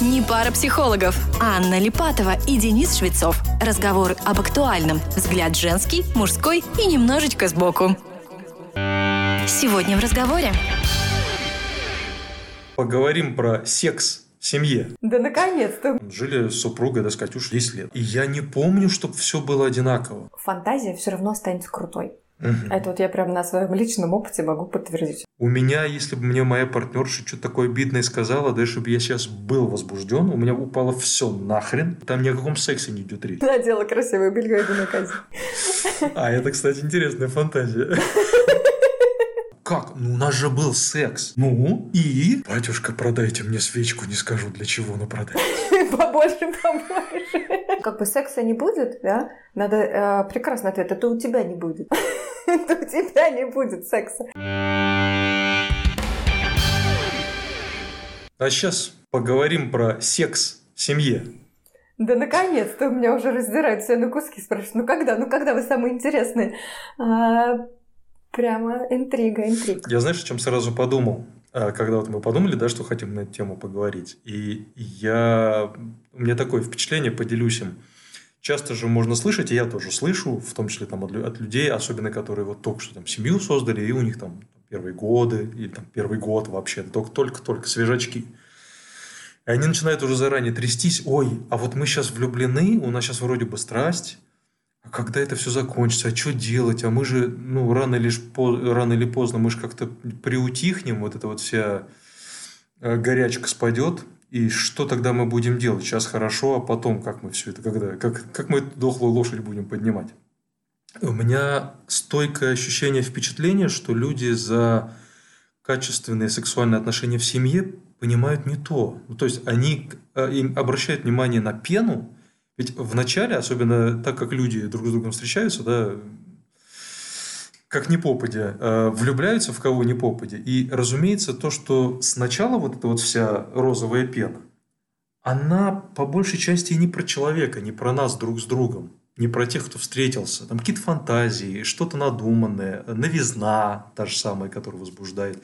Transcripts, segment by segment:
Не пара психологов. Анна Липатова и Денис Швецов. Разговоры об актуальном. Взгляд женский, мужской и немножечко сбоку. Сегодня в разговоре. Поговорим про секс в семье. Да наконец-то. Жили с супругой, да, с Катюшей 10 лет. И я не помню, чтобы все было одинаково. Фантазия все равно останется крутой. Мгм. Это вот я прям на своем личном опыте могу подтвердить. У меня, если бы мне моя партнерша что-то такое обидное сказала, да, чтобы я сейчас был возбужден, у меня упало все нахрен. Там ни о каком сексе не идет речь. Надела красивое белье, иду на казнь. А это, кстати, интересная фантазия. Как? Ну, у нас же был секс. Ну, и? Батюшка, продайте мне свечку, не скажу для чего, но продайте. Побольше, побольше. Как бы секса не будет, да? Надо э, прекрасный ответ. Это у тебя не будет. Это у тебя не будет секса. А сейчас поговорим про секс в семье. Да наконец-то у меня уже раздирают все на куски. Спрашивают, ну когда? Ну когда вы самые интересные? А, прямо интрига, интрига. Я знаешь, о чем сразу подумал? А, Когда вот мы подумали, да, что хотим на эту тему поговорить. И я... У меня такое впечатление, поделюсь им. Часто же можно слышать, и я тоже слышу, в том числе там, от, от людей, особенно которые вот только что там семью создали, и у них там первые годы, или там первый год вообще, только- только-только свежачки. И они начинают уже заранее трястись, ой, а вот мы сейчас влюблены, у нас сейчас вроде бы страсть, когда это все закончится, а что делать? А мы же, ну, рано или, по- рано или поздно, мы же как-то приутихнем, вот эта вот вся э, горячка спадет, и что тогда мы будем делать? Сейчас хорошо, а потом как мы все это, когда, как, как мы эту дохлую лошадь будем поднимать? У меня стойкое ощущение, впечатление, что люди за качественные сексуальные отношения в семье понимают не то. Ну, то есть они э, им обращают внимание на пену, ведь в начале, особенно так как люди друг с другом встречаются, да, как ни попадя, э, влюбляются в кого ни попадя. И, разумеется, то, что сначала вот эта вот вся розовая пена, она по большей части не про человека, не про нас друг с другом, не про тех, кто встретился. Там какие-то фантазии, что-то надуманное, новизна та же самая, которая возбуждает.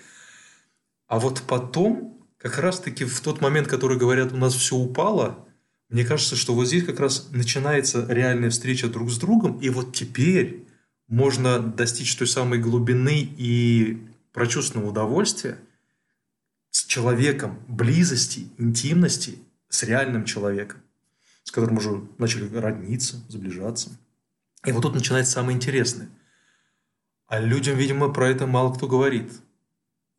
А вот потом, как раз-таки в тот момент, который говорят, у нас все упало, мне кажется, что вот здесь как раз начинается реальная встреча друг с другом, и вот теперь можно достичь той самой глубины и прочувственного удовольствия с человеком, близости, интимности, с реальным человеком, с которым уже начали родниться, сближаться. И вот тут начинается самое интересное. А людям, видимо, про это мало кто говорит.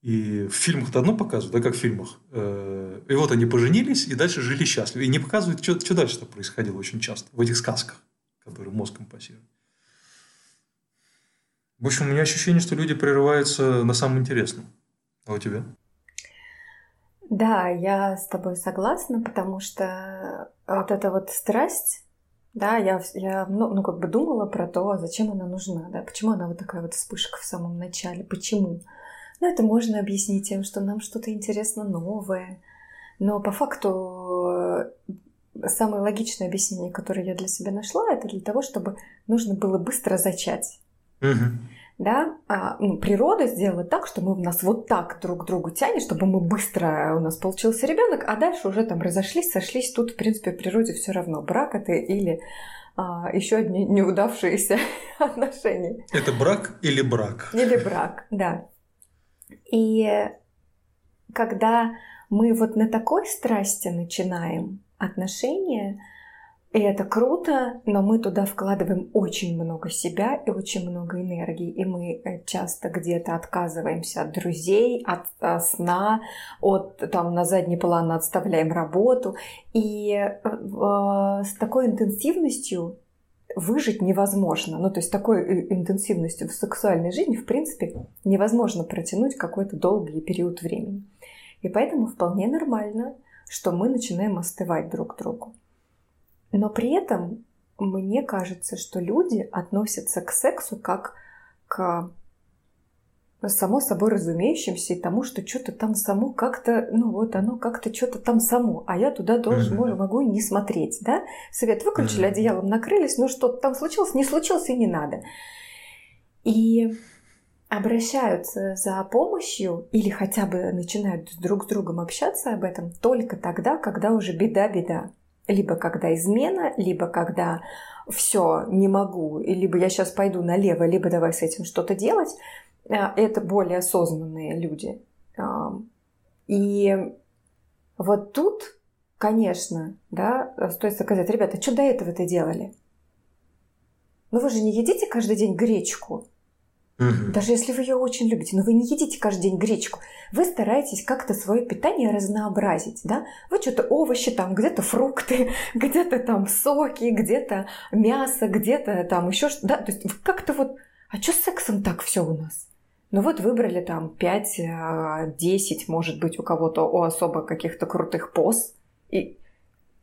И в фильмах-то одно показывают, да, как в фильмах. Э, И вот они поженились, и дальше жили счастливо. И не показывают, что, что дальше происходило очень часто в этих сказках, которые мозгом пассируют. В общем, у меня ощущение, что люди прерываются на самом интересном. А у тебя? Да, я с тобой согласна, потому что вот эта вот страсть, да, я, я ну, ну, как бы думала про то, зачем она нужна, да, почему она вот такая вот вспышка в самом начале, почему. Ну, это можно объяснить тем, что нам что-то интересно новое, но по факту э, самое логичное объяснение, которое я для себя нашла, это для того, чтобы нужно было быстро зачать да, а, ну, природа сделала так, что мы нас вот так друг к другу тянет, чтобы мы быстро у нас получился ребенок, а дальше уже там разошлись, сошлись. Тут, в принципе, в природе все равно, брак это или а, еще одни неудавшиеся отношения. Это брак или брак? Или брак, да. И когда мы вот на такой страсти начинаем отношения, и это круто, но мы туда вкладываем очень много себя и очень много энергии. И мы э, часто где-то отказываемся от друзей, от, э, сна, от там на задний план отставляем работу. И э, э, с такой интенсивностью выжить невозможно. Ну, то есть такой э, интенсивностью в сексуальной жизни, в принципе, невозможно протянуть какой-то долгий период времени. И поэтому вполне нормально, что мы начинаем остывать друг к другу. Но при этом мне кажется, что люди относятся к сексу как к само собой разумеющимся и тому, что что-то там само как-то, ну вот оно как-то что-то там само, а я туда должен, Мгм. могу и не смотреть, да? Свет выключили, Мгм. одеялом накрылись, ну что-то там случилось, не случилось и не надо. И обращаются за помощью или хотя бы начинают друг с другом общаться об этом только тогда, когда уже беда-беда. Либо когда измена, либо когда все, не могу, либо я сейчас пойду налево, либо давай с этим что-то делать. А, это более осознанные люди. И вот тут, конечно, да, стоит сказать, ребята, что до этого ты делали? Ну вы же не едите каждый день гречку. Угу. Даже если вы ее очень любите, но вы не едите каждый день гречку. Вы стараетесь как-то свое питание разнообразить, да? Вы что-то овощи, там где-то фрукты, где-то там соки, где-то мясо, где-то там еще что-то, да? То есть как-то вот, а что с сексом так все у нас? Ну вот выбрали там 5-10, а, может быть, у кого-то у особо каких-то крутых поз и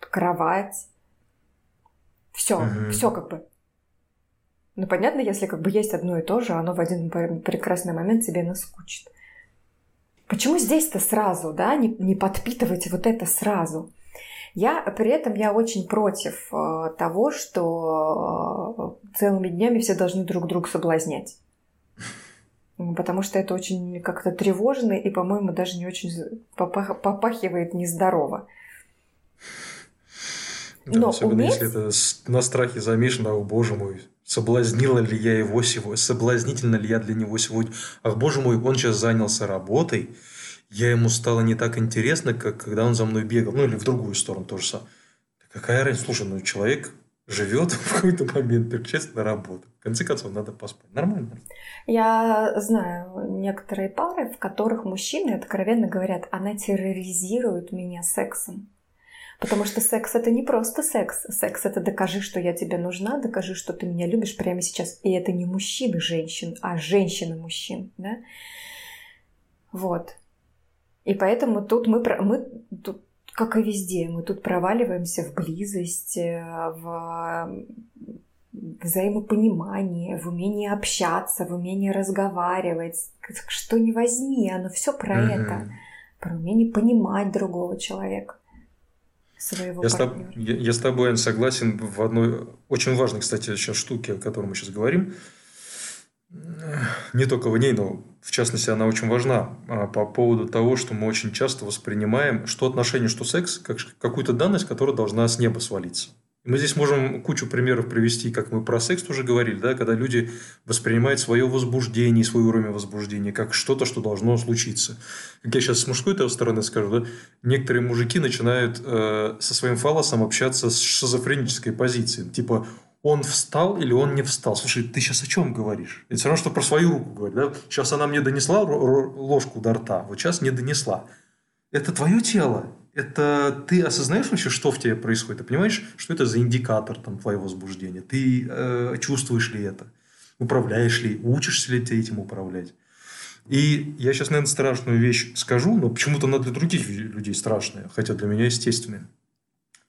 кровать. Все, угу. все как бы. Ну, понятно, если как бы есть одно и то же, оно в один прекрасный момент тебе наскучит. Почему здесь-то сразу, да, не, не подпитывать вот это сразу? Я при этом я очень против э, того, что э, целыми днями все должны друг друга соблазнять. Потому что это очень как-то тревожно и, по-моему, даже не очень попах, попахивает нездорово. Да, Но особенно уметь... если это на страхе замешано, о боже мой, соблазнила ли я его сегодня, соблазнительно ли я для него сегодня. Ах, боже мой, он сейчас занялся работой, я ему стало не так интересно, как когда он за мной бегал. Ну, или в другую сторону тоже самое. Какая разница? Слушай, ну, человек живет в какой-то момент, переключается на работу. Конце концов, надо поспать. Нормально. Я знаю некоторые пары, в которых мужчины откровенно говорят, она терроризирует меня сексом. Потому что секс это не просто секс. Секс это докажи, что я тебе нужна, докажи, что ты меня любишь прямо сейчас. И это не мужчины женщин, а женщины мужчин. Да? Вот. И поэтому тут мы, мы тут, как и везде, мы тут проваливаемся в близость, э, в взаимопонимание, в умении общаться, в умении разговаривать. Что не возьми, оно все про mm-hmm. это. Про умение понимать другого человека своего я партнера. С, я, я с тобой согласен в одной очень важной, кстати, сейчас штуке, о которой мы сейчас говорим. Не только в ней, но в частности она очень важна а, по поводу того, что мы очень часто воспринимаем, что отношения, что секс, как какую-то данность, которая должна с неба свалиться. Мы здесь можем кучу примеров привести, как мы про секс тоже говорили, да, когда люди воспринимают свое возбуждение, свой уровень возбуждения как что-то, что должно случиться. Как я сейчас с мужской стороны скажу, да, некоторые мужики начинают э, со своим фалосом общаться с шизофренической позицией. Типа, он встал или он не встал. Слушай, ты сейчас о чем говоришь? Это все равно, что про свою руку говорить. Да? Сейчас она мне донесла ложку до рта, вот сейчас не донесла. Это твое тело это ты осознаешь вообще, что в тебе происходит? Ты понимаешь, что это за индикатор там, твоего возбуждения? Ты э, чувствуешь ли это? Управляешь ли? Учишься ли ты этим управлять? И я сейчас, наверное, страшную вещь скажу, но почему-то она для других людей страшная, хотя для меня естественная.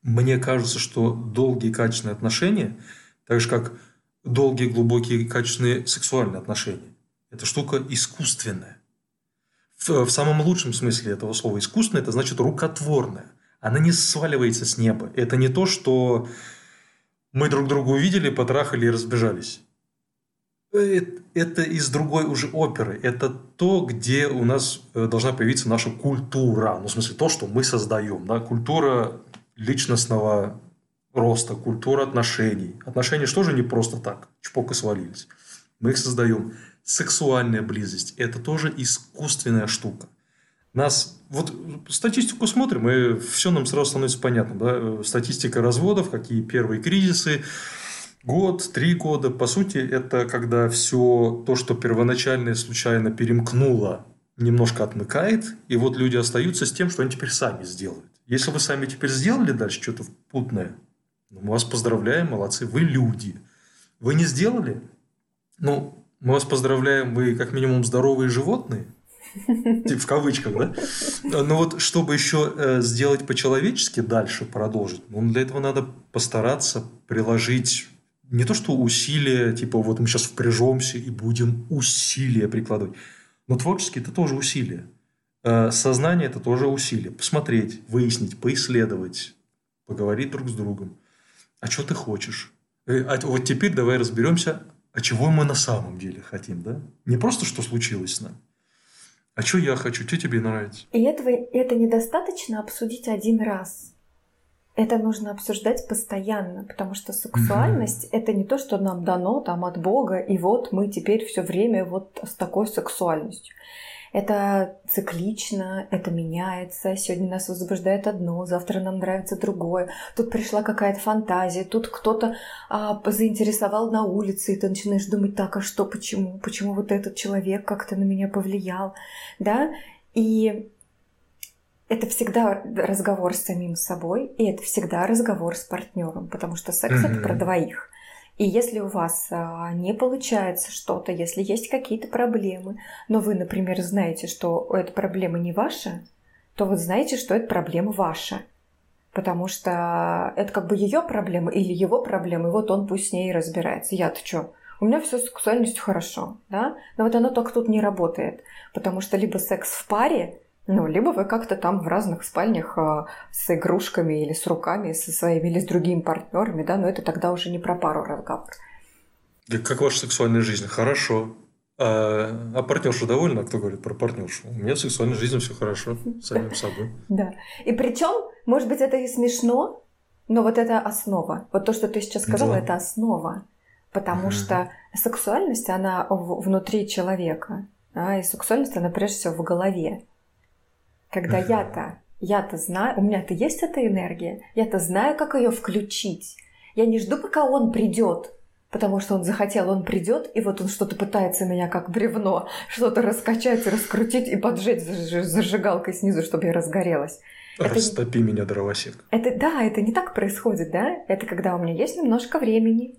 Мне кажется, что долгие качественные отношения, так же как долгие, глубокие, качественные сексуальные отношения, это штука искусственная в, самом лучшем смысле этого слова искусственное, это значит рукотворное. Она не сваливается с неба. Это не то, что мы друг друга увидели, потрахали и разбежались. Э, это из другой уже оперы. Это то, где у нас э, должна появиться наша культура. Ну, в смысле, то, что мы создаем. Да? Культура личностного роста, культура отношений. Отношения что же не просто так, чпок и свалились. Мы их создаем сексуальная близость – это тоже искусственная штука. Нас, вот статистику смотрим, и все нам сразу становится понятно. Да? Статистика разводов, какие первые кризисы, год, три года. По сути, это когда все то, что первоначально случайно перемкнуло, немножко отмыкает, и вот люди остаются с тем, что они теперь сами сделают. Если вы сами теперь сделали дальше что-то путное, ну, мы вас поздравляем, молодцы, вы люди. Вы не сделали? Ну, мы вас поздравляем, вы как минимум здоровые животные. Типа в кавычках, да? Но вот чтобы еще э, сделать по-человечески дальше, продолжить, ну, для этого надо постараться приложить не то что усилия, типа вот мы сейчас впряжемся и будем усилия прикладывать, но творчески это тоже усилия. Э, сознание это тоже усилие. Посмотреть, выяснить, поисследовать, поговорить друг с другом. А что ты хочешь? Э, а вот теперь давай разберемся, а чего мы на самом деле хотим, да? Не просто, что случилось с нами, а что я хочу, что тебе нравится. И этого, это недостаточно обсудить один раз. Это нужно обсуждать постоянно, потому что сексуальность mm-hmm. это не то, что нам дано там от Бога, и вот мы теперь все время вот с такой сексуальностью. Это циклично, это меняется. Сегодня нас возбуждает одно, завтра нам нравится другое. Тут пришла какая-то фантазия, тут кто-то а, заинтересовал на улице, и ты начинаешь думать, так, а что, почему? Почему вот этот человек как-то на меня повлиял? Да? И это всегда разговор с самим собой, и это всегда разговор с партнером, потому что секс mm-hmm. это про двоих. И если у вас а, не получается что-то, если есть какие-то проблемы, но вы, например, знаете, что эта проблема не ваша, то вы знаете, что эта проблема ваша. Потому что это как бы ее проблема или его проблема, и вот он пусть с ней разбирается. Я-то что? У меня все с сексуальностью хорошо, да? Но вот оно только тут не работает. Потому что либо секс в паре, ну, либо вы как-то там в разных спальнях э, с игрушками или с руками, со своими или с другими партнерами, да, но это тогда уже не про пару разговор. Да как ваша сексуальная жизнь? Хорошо. А, а партнерша довольна? Кто говорит про партнершу? У меня в сексуальной жизни все хорошо, самим собой. Да. И причем, может быть, это и смешно, но вот это основа. Вот то, что ты сейчас сказала, это основа. Потому что сексуальность, она внутри человека. Да, и сексуальность, она прежде всего в голове. Когда я-то, я-то знаю, у меня-то есть эта энергия, я-то знаю, как ее включить. Я не жду, пока он придет, потому что он захотел, он придет, и вот он что-то пытается меня как бревно, что-то раскачать, раскрутить и поджечь зажигалкой снизу, чтобы я разгорелась. Растопи это, меня, дровосек. Это, да, это не так происходит, да? Это когда у меня есть немножко времени,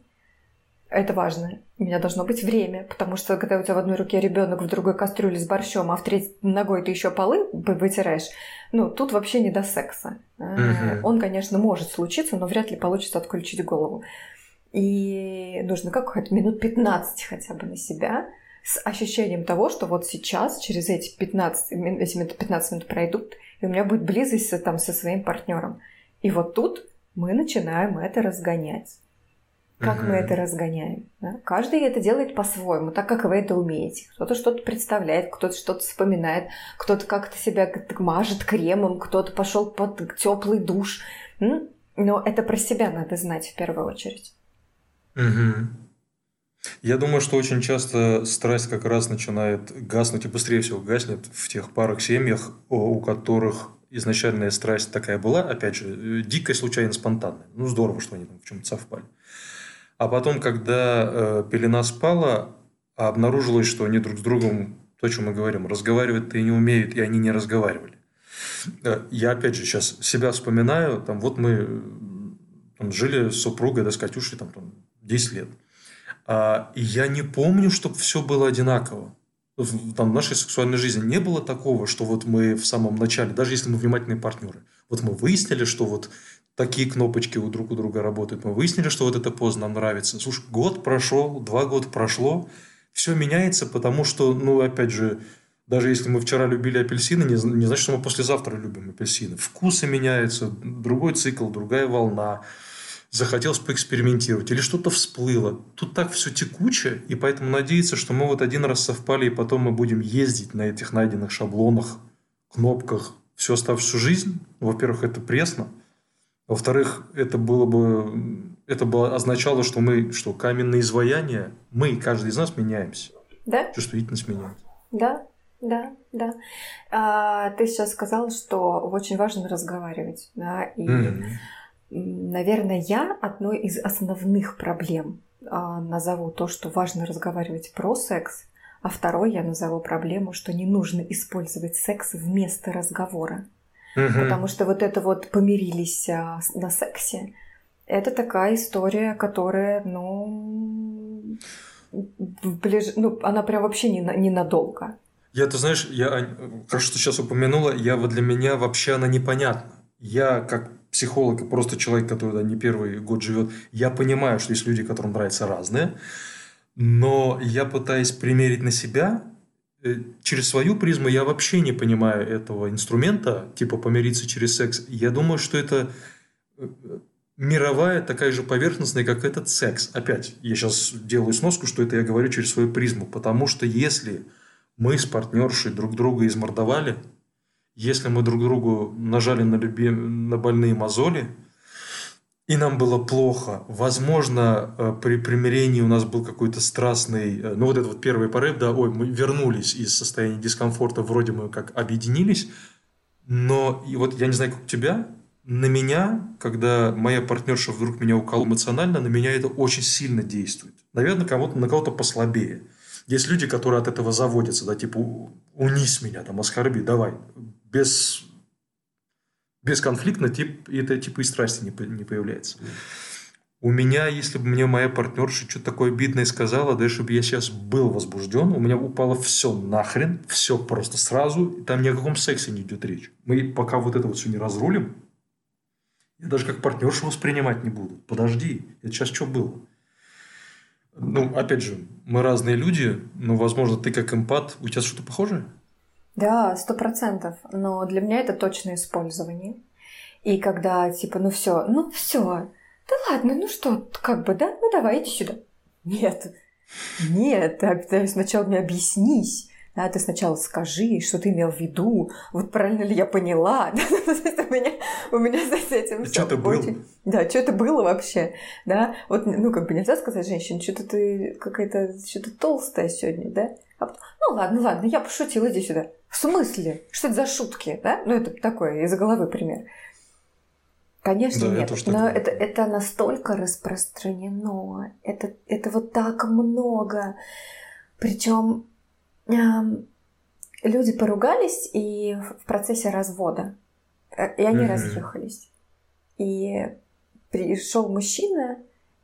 это важно. У меня должно быть время, потому что когда у тебя в одной руке ребенок, в другой кастрюле с борщом, а в третьей ногой ты еще полы вытираешь, ну, тут вообще не до секса. Угу. Он, конечно, может случиться, но вряд ли получится отключить голову. И нужно как-то минут 15 хотя бы на себя с ощущением того, что вот сейчас, через эти 15, эти 15 минут пройдут, и у меня будет близость там, со своим партнером. И вот тут мы начинаем это разгонять. Как угу. мы это разгоняем? Да? Каждый это делает по-своему, так как вы это умеете. Кто-то что-то представляет, кто-то что-то вспоминает, кто-то как-то себя мажет кремом, кто-то пошел под теплый душ. Но это про себя надо знать в первую очередь. Угу. Я думаю, что очень часто страсть как раз начинает гаснуть и быстрее всего гаснет в тех парах, семьях, у которых изначальная страсть такая была, опять же, дикая, случайно, спонтанная. Ну, здорово, что они там в чем-то совпали. А потом, когда э, пелена спала, обнаружилось, что они друг с другом, то, о чем мы говорим, разговаривать-то и не умеют, и они не разговаривали. Э, я, опять же, сейчас себя вспоминаю, там, вот мы там, жили с супругой, да, с Катюшей, там, там 10 лет. А, и я не помню, чтобы все было одинаково. В, там, в нашей сексуальной жизни не было такого, что вот мы в самом начале, даже если мы внимательные партнеры, вот мы выяснили, что вот такие кнопочки у друг у друга работают. Мы выяснили, что вот эта поза нам нравится. Слушай, год прошел, два года прошло, все меняется, потому что, ну, опять же, даже если мы вчера любили апельсины, не, не значит, что мы послезавтра любим апельсины. Вкусы меняются, другой цикл, другая волна. Захотелось поэкспериментировать или что-то всплыло. Тут так все текуче, и поэтому надеяться, что мы вот один раз совпали, и потом мы будем ездить на этих найденных шаблонах, кнопках всю оставшуюся жизнь. Во-первых, это пресно – во-вторых, это было бы, это бы означало, что мы, что каменные изваяния, мы, каждый из нас меняемся. Да? Чувствительность меняется. Да, да, да. А, ты сейчас сказал, что очень важно разговаривать, да, и, mm-hmm. наверное, я одной из основных проблем а, назову то, что важно разговаривать про секс, а второй я назову проблему, что не нужно использовать секс вместо разговора. Угу. Потому что вот это вот помирились а, на сексе, это такая история, которая, ну, ближ... ну она прям вообще не, не надолго. Я, ты знаешь, я, хорошо, что сейчас упомянула, я вот для меня вообще она непонятна. Я как психолог и просто человек, который да, не первый год живет, я понимаю, что есть люди, которым нравятся разные, но я пытаюсь примерить на себя, через свою призму я вообще не понимаю этого инструмента, типа помириться через секс. Я думаю, что это э, мировая такая же поверхностная, как этот секс. Опять, я сейчас делаю сноску, что это я говорю через свою призму. Потому что если мы с партнершей друг друга измордовали, если мы друг другу нажали на, люби... на больные мозоли, и нам было плохо. Возможно, э, при примирении у нас был какой-то страстный, э, ну вот этот вот первый порыв, да, ой, мы вернулись из состояния дискомфорта, вроде мы как объединились, но и вот я не знаю, как у тебя, на меня, когда моя партнерша вдруг меня уколола эмоционально, на меня это очень сильно действует. Наверное, кого-то, на кого-то послабее. Есть люди, которые от этого заводятся, да, типа, унись меня, там, оскорби, давай. Без, бесконфликтно тип, это типа и страсти не, не появляется. У меня, если бы мне моя партнерша что-то такое обидное сказала, да, чтобы я сейчас был возбужден, у меня упало все нахрен, все просто сразу, и там ни о каком сексе не идет речь. Мы пока вот это вот все не разрулим, я даже как партнершу воспринимать не буду. Подожди, это сейчас что было? Ну, опять же, мы разные люди, но, возможно, ты как эмпат, у тебя что-то похожее? Да, сто процентов. Но для меня это точное использование. И когда, типа, ну все, ну все, да ладно, ну что, как бы, да, ну давай, иди сюда. Нет, нет, ты сначала мне объяснись. Да, ты сначала скажи, что ты имел в виду, вот правильно ли я поняла. у меня, у меня с этим все Что-то было. Да, что это было вообще, да. Вот, ну, как бы нельзя сказать женщине, что-то ты какая-то, что-то толстая сегодня, да. А ну, ладно, ладно, я пошутила, иди сюда. В смысле? Что это за шутки, да? Ну, это такое, из головы пример. Конечно, да, нет. Это но это, это настолько распространено. Это, это вот так много. Причем эм, люди поругались и в процессе развода. Э, и они mm-hmm. разъехались. И пришел мужчина,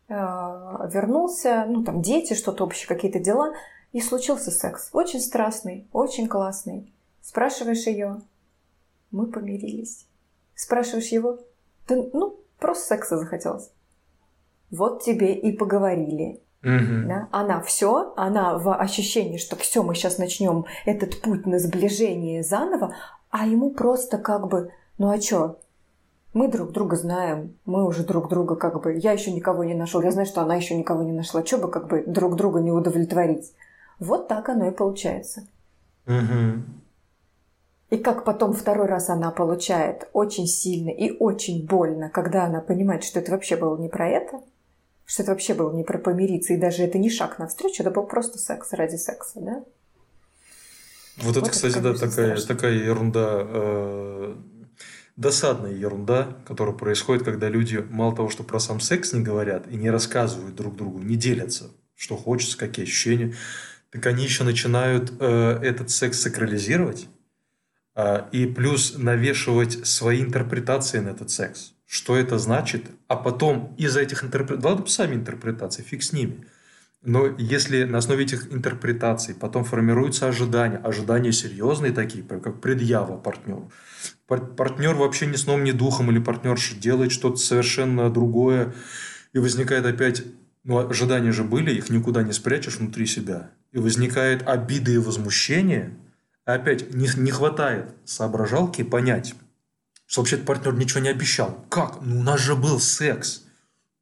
э, вернулся, ну там дети, что-то общее, какие-то дела, и случился секс. Очень страстный, очень классный. Спрашиваешь ее, мы помирились. Спрашиваешь его, ты, ну, просто секса захотелось. Вот тебе и поговорили. Угу. Да? Она все, она в ощущении, что все, мы сейчас начнем этот путь на сближение заново, а ему просто как бы, ну а чё? Мы друг друга знаем, мы уже друг друга как бы, я еще никого не нашел, я знаю, что она еще никого не нашла, что бы как бы друг друга не удовлетворить. Вот так оно и получается. Угу. И как потом второй раз она получает очень сильно и очень больно, когда она понимает, что это вообще было не про это, что это вообще было не про помириться, и даже это не шаг навстречу, это был просто секс ради секса, да? Вот, вот это, кстати, да, такая, такая ерунда, э, досадная ерунда, которая происходит, когда люди мало того, что про сам секс не говорят и не рассказывают друг другу, не делятся, что хочется, какие ощущения, так они еще начинают э, этот секс сакрализировать э, и плюс навешивать свои интерпретации на этот секс. Что это значит? А потом из этих интерпретаций, ладно, сами интерпретации, фиг с ними. Но если на основе этих интерпретаций потом формируются ожидания, ожидания серьезные такие, как предъява партнеру, партнер вообще ни сном, ни духом или партнерша делает что-то совершенно другое, и возникает опять, ну, ожидания же были, их никуда не спрячешь внутри себя и возникает обида и возмущение, опять не, не хватает соображалки понять, что вообще партнер ничего не обещал. Как? Ну, у нас же был секс.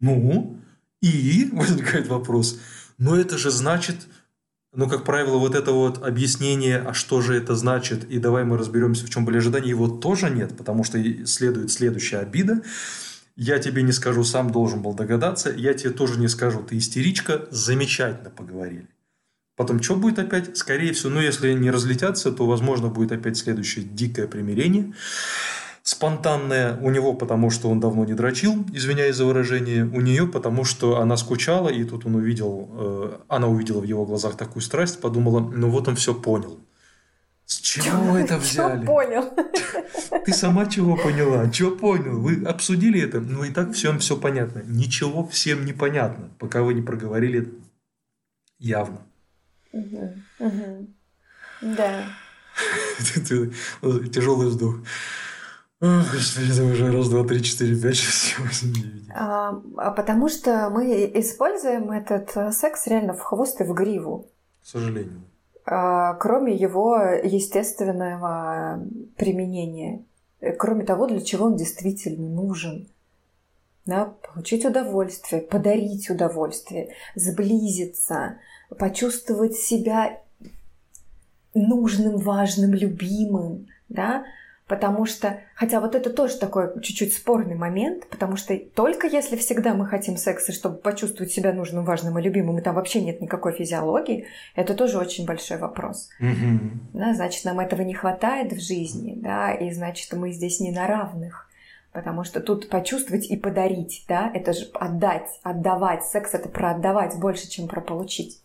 Ну, и возникает вопрос, но это же значит, ну, как правило, вот это вот объяснение, а что же это значит, и давай мы разберемся, в чем были ожидания, его тоже нет, потому что следует следующая обида. Я тебе не скажу, сам должен был догадаться, я тебе тоже не скажу, ты истеричка, замечательно поговорили. Потом что будет опять? Скорее всего, ну если не разлетятся, то возможно будет опять следующее дикое примирение. Спонтанное у него, потому что он давно не дрочил, извиняюсь за выражение, у нее, потому что она скучала, и тут он увидел, э, она увидела в его глазах такую страсть, подумала, ну вот он все понял. С чего это взяли? Чего понял? Ты сама чего поняла? Чего понял? Вы обсудили это? Ну и так всем все понятно. Ничего всем не понятно, пока вы не проговорили это явно. Угу, угу. Да. Тяжелый вздох. О, господи, это уже раз, два, три, четыре, пять, шесть, восемь, девять. А, а потому что мы используем этот э, секс реально в хвост и в гриву. К сожалению. А, кроме его естественного применения. Э, кроме того, для чего он действительно нужен. да, получить удовольствие, подарить удовольствие, сблизиться, почувствовать себя нужным, важным, любимым, да, Потому что, хотя вот это тоже такой чуть-чуть спорный момент, потому что только если всегда мы хотим секса, чтобы почувствовать себя нужным, важным и любимым, и там вообще нет никакой физиологии, это тоже очень большой вопрос. Угу. Да, значит, нам этого не хватает в жизни, да, и значит, мы здесь не на равных. Потому что тут почувствовать и подарить, да, это же отдать, отдавать. Секс это про отдавать больше, чем про получить.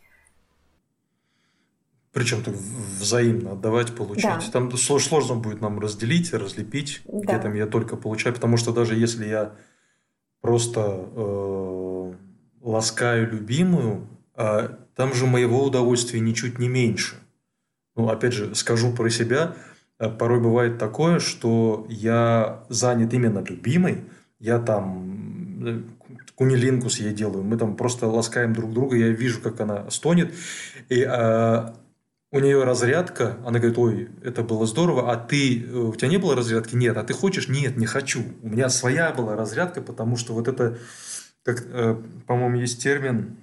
Причем так взаимно отдавать, получать. Да. Там сложно будет нам разделить, разлепить, да. где там я только получаю. Потому что даже если я просто э, ласкаю любимую, э, там же моего удовольствия ничуть не меньше. Ну, опять же, скажу про себя. Э, порой бывает такое, что я занят именно любимой. Я там э, кунилингус ей делаю. Мы там просто ласкаем друг друга. Я вижу, как она стонет. И э, у нее разрядка, она говорит, ой, это было здорово, а ты, э, у тебя не было разрядки? Нет, а ты хочешь? Нет, не хочу. У меня своя была разрядка, потому что вот это, как, э, по-моему, есть термин,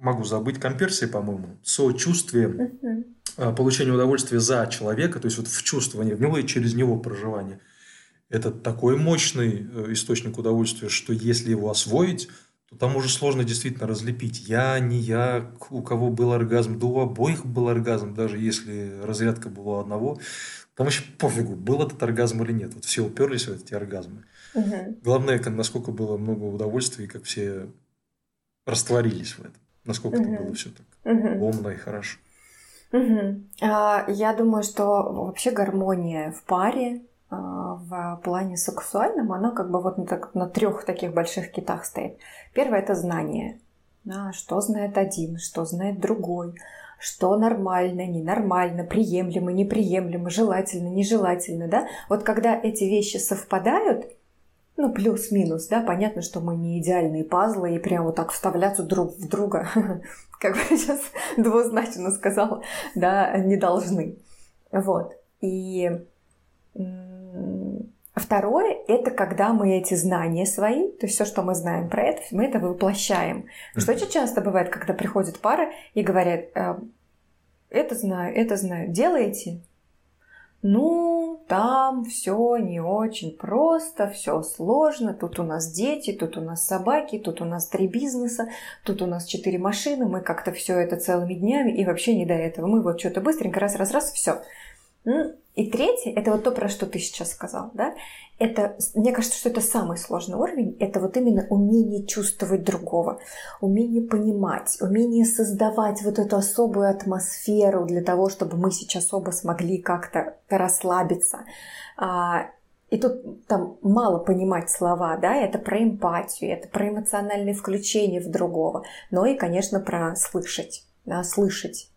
могу забыть, комперсия, по-моему, сочувствие, uh-huh. получение удовольствия за человека, то есть вот в чувствовании в него и через него проживание. Это такой мощный источник удовольствия, что если его освоить, там уже сложно действительно разлепить. Я, не я, у кого был оргазм, да у обоих был оргазм, даже если разрядка была одного. Там вообще пофигу, был этот оргазм или нет. Вот все уперлись в эти оргазмы. Угу. Главное, насколько было много удовольствия, и как все растворились в этом. Насколько угу. это было все так угу. умно и хорошо. Угу. А, я думаю, что вообще гармония в паре в плане сексуальном, она как бы вот на, на трех таких больших китах стоит. Первое это знание. Да, что знает один, что знает другой, что нормально, ненормально, приемлемо, неприемлемо, желательно, нежелательно. Да? Вот когда эти вещи совпадают, ну, плюс-минус, да, понятно, что мы не идеальные пазлы и прямо вот так вставляться друг в друга, как бы сейчас двузначно сказала, да, не должны. Вот. И Второе – это когда мы эти знания свои, то есть все, что мы знаем про это, мы это воплощаем. Что очень часто бывает, когда приходит пара и говорят, «Э, это знаю, это знаю, делаете? Ну, там все не очень просто, все сложно. Тут у нас дети, тут у нас собаки, тут у нас три бизнеса, тут у нас четыре машины. Мы как-то все это целыми днями и вообще не до этого. Мы вот что-то быстренько раз-раз-раз, все. И третье, это вот то, про что ты сейчас сказал, да, это, мне кажется, что это самый сложный уровень, это вот именно умение чувствовать другого, умение понимать, умение создавать вот эту особую атмосферу для того, чтобы мы сейчас оба смогли как-то расслабиться. А, и тут там мало понимать слова, да, это про эмпатию, это про эмоциональное включение в другого, но и, конечно, про слышать, да, слышать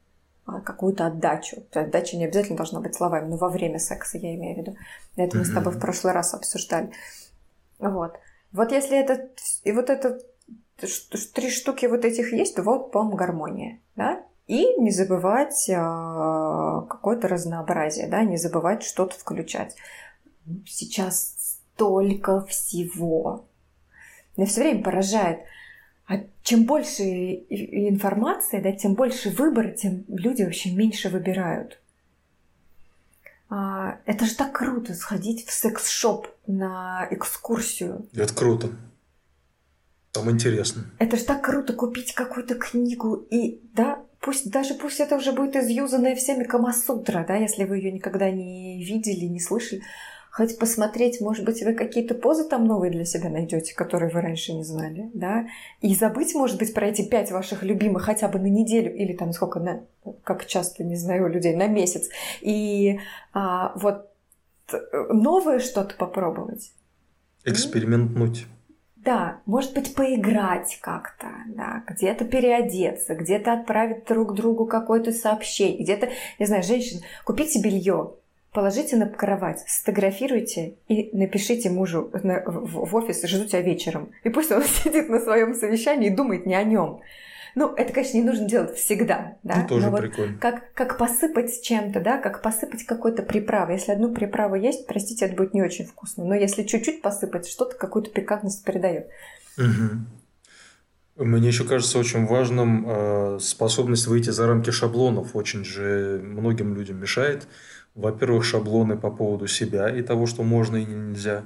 какую-то отдачу. То есть отдача не обязательно должна быть словами, но во время секса я имею в виду. Это мы с тобой в прошлый раз обсуждали. Вот. Вот если это... И вот это... Три штуки вот этих есть, то вот, по-моему, гармония. Да? И не забывать э, какое-то разнообразие, да, не забывать что-то включать. Сейчас столько всего. Меня все время поражает – а чем больше информации, да, тем больше выбора, тем люди вообще меньше выбирают. А, это же так круто сходить в секс-шоп на экскурсию. Это круто. Там интересно. Это же так круто купить какую-то книгу и, да, пусть даже пусть это уже будет изюзанная всеми Камасутра, да, если вы ее никогда не видели, не слышали хоть посмотреть, может быть, вы какие-то позы там новые для себя найдете, которые вы раньше не знали, да, и забыть, может быть, про эти пять ваших любимых хотя бы на неделю или там сколько, на, как часто, не знаю, у людей, на месяц, и а, вот новое что-то попробовать. Экспериментнуть. Да, может быть, поиграть как-то, да, где-то переодеться, где-то отправить друг другу какое-то сообщение, где-то, не знаю, женщин, купите белье, Положите на кровать, сфотографируйте и напишите мужу в офис «Жду тебя вечером». И пусть он сидит на своем совещании и думает не о нем. Ну, это, конечно, не нужно делать всегда, да. Ну, тоже Но вот прикольно. как, как посыпать чем-то, да, как посыпать какой-то приправой. Если одну приправу есть, простите, это будет не очень вкусно. Но если чуть-чуть посыпать, что-то какую-то пикантность передает. Мгм. Мне еще кажется очень важным э, способность выйти за рамки шаблонов. Очень же многим людям мешает. Во-первых, шаблоны по поводу себя и того, что можно и нельзя.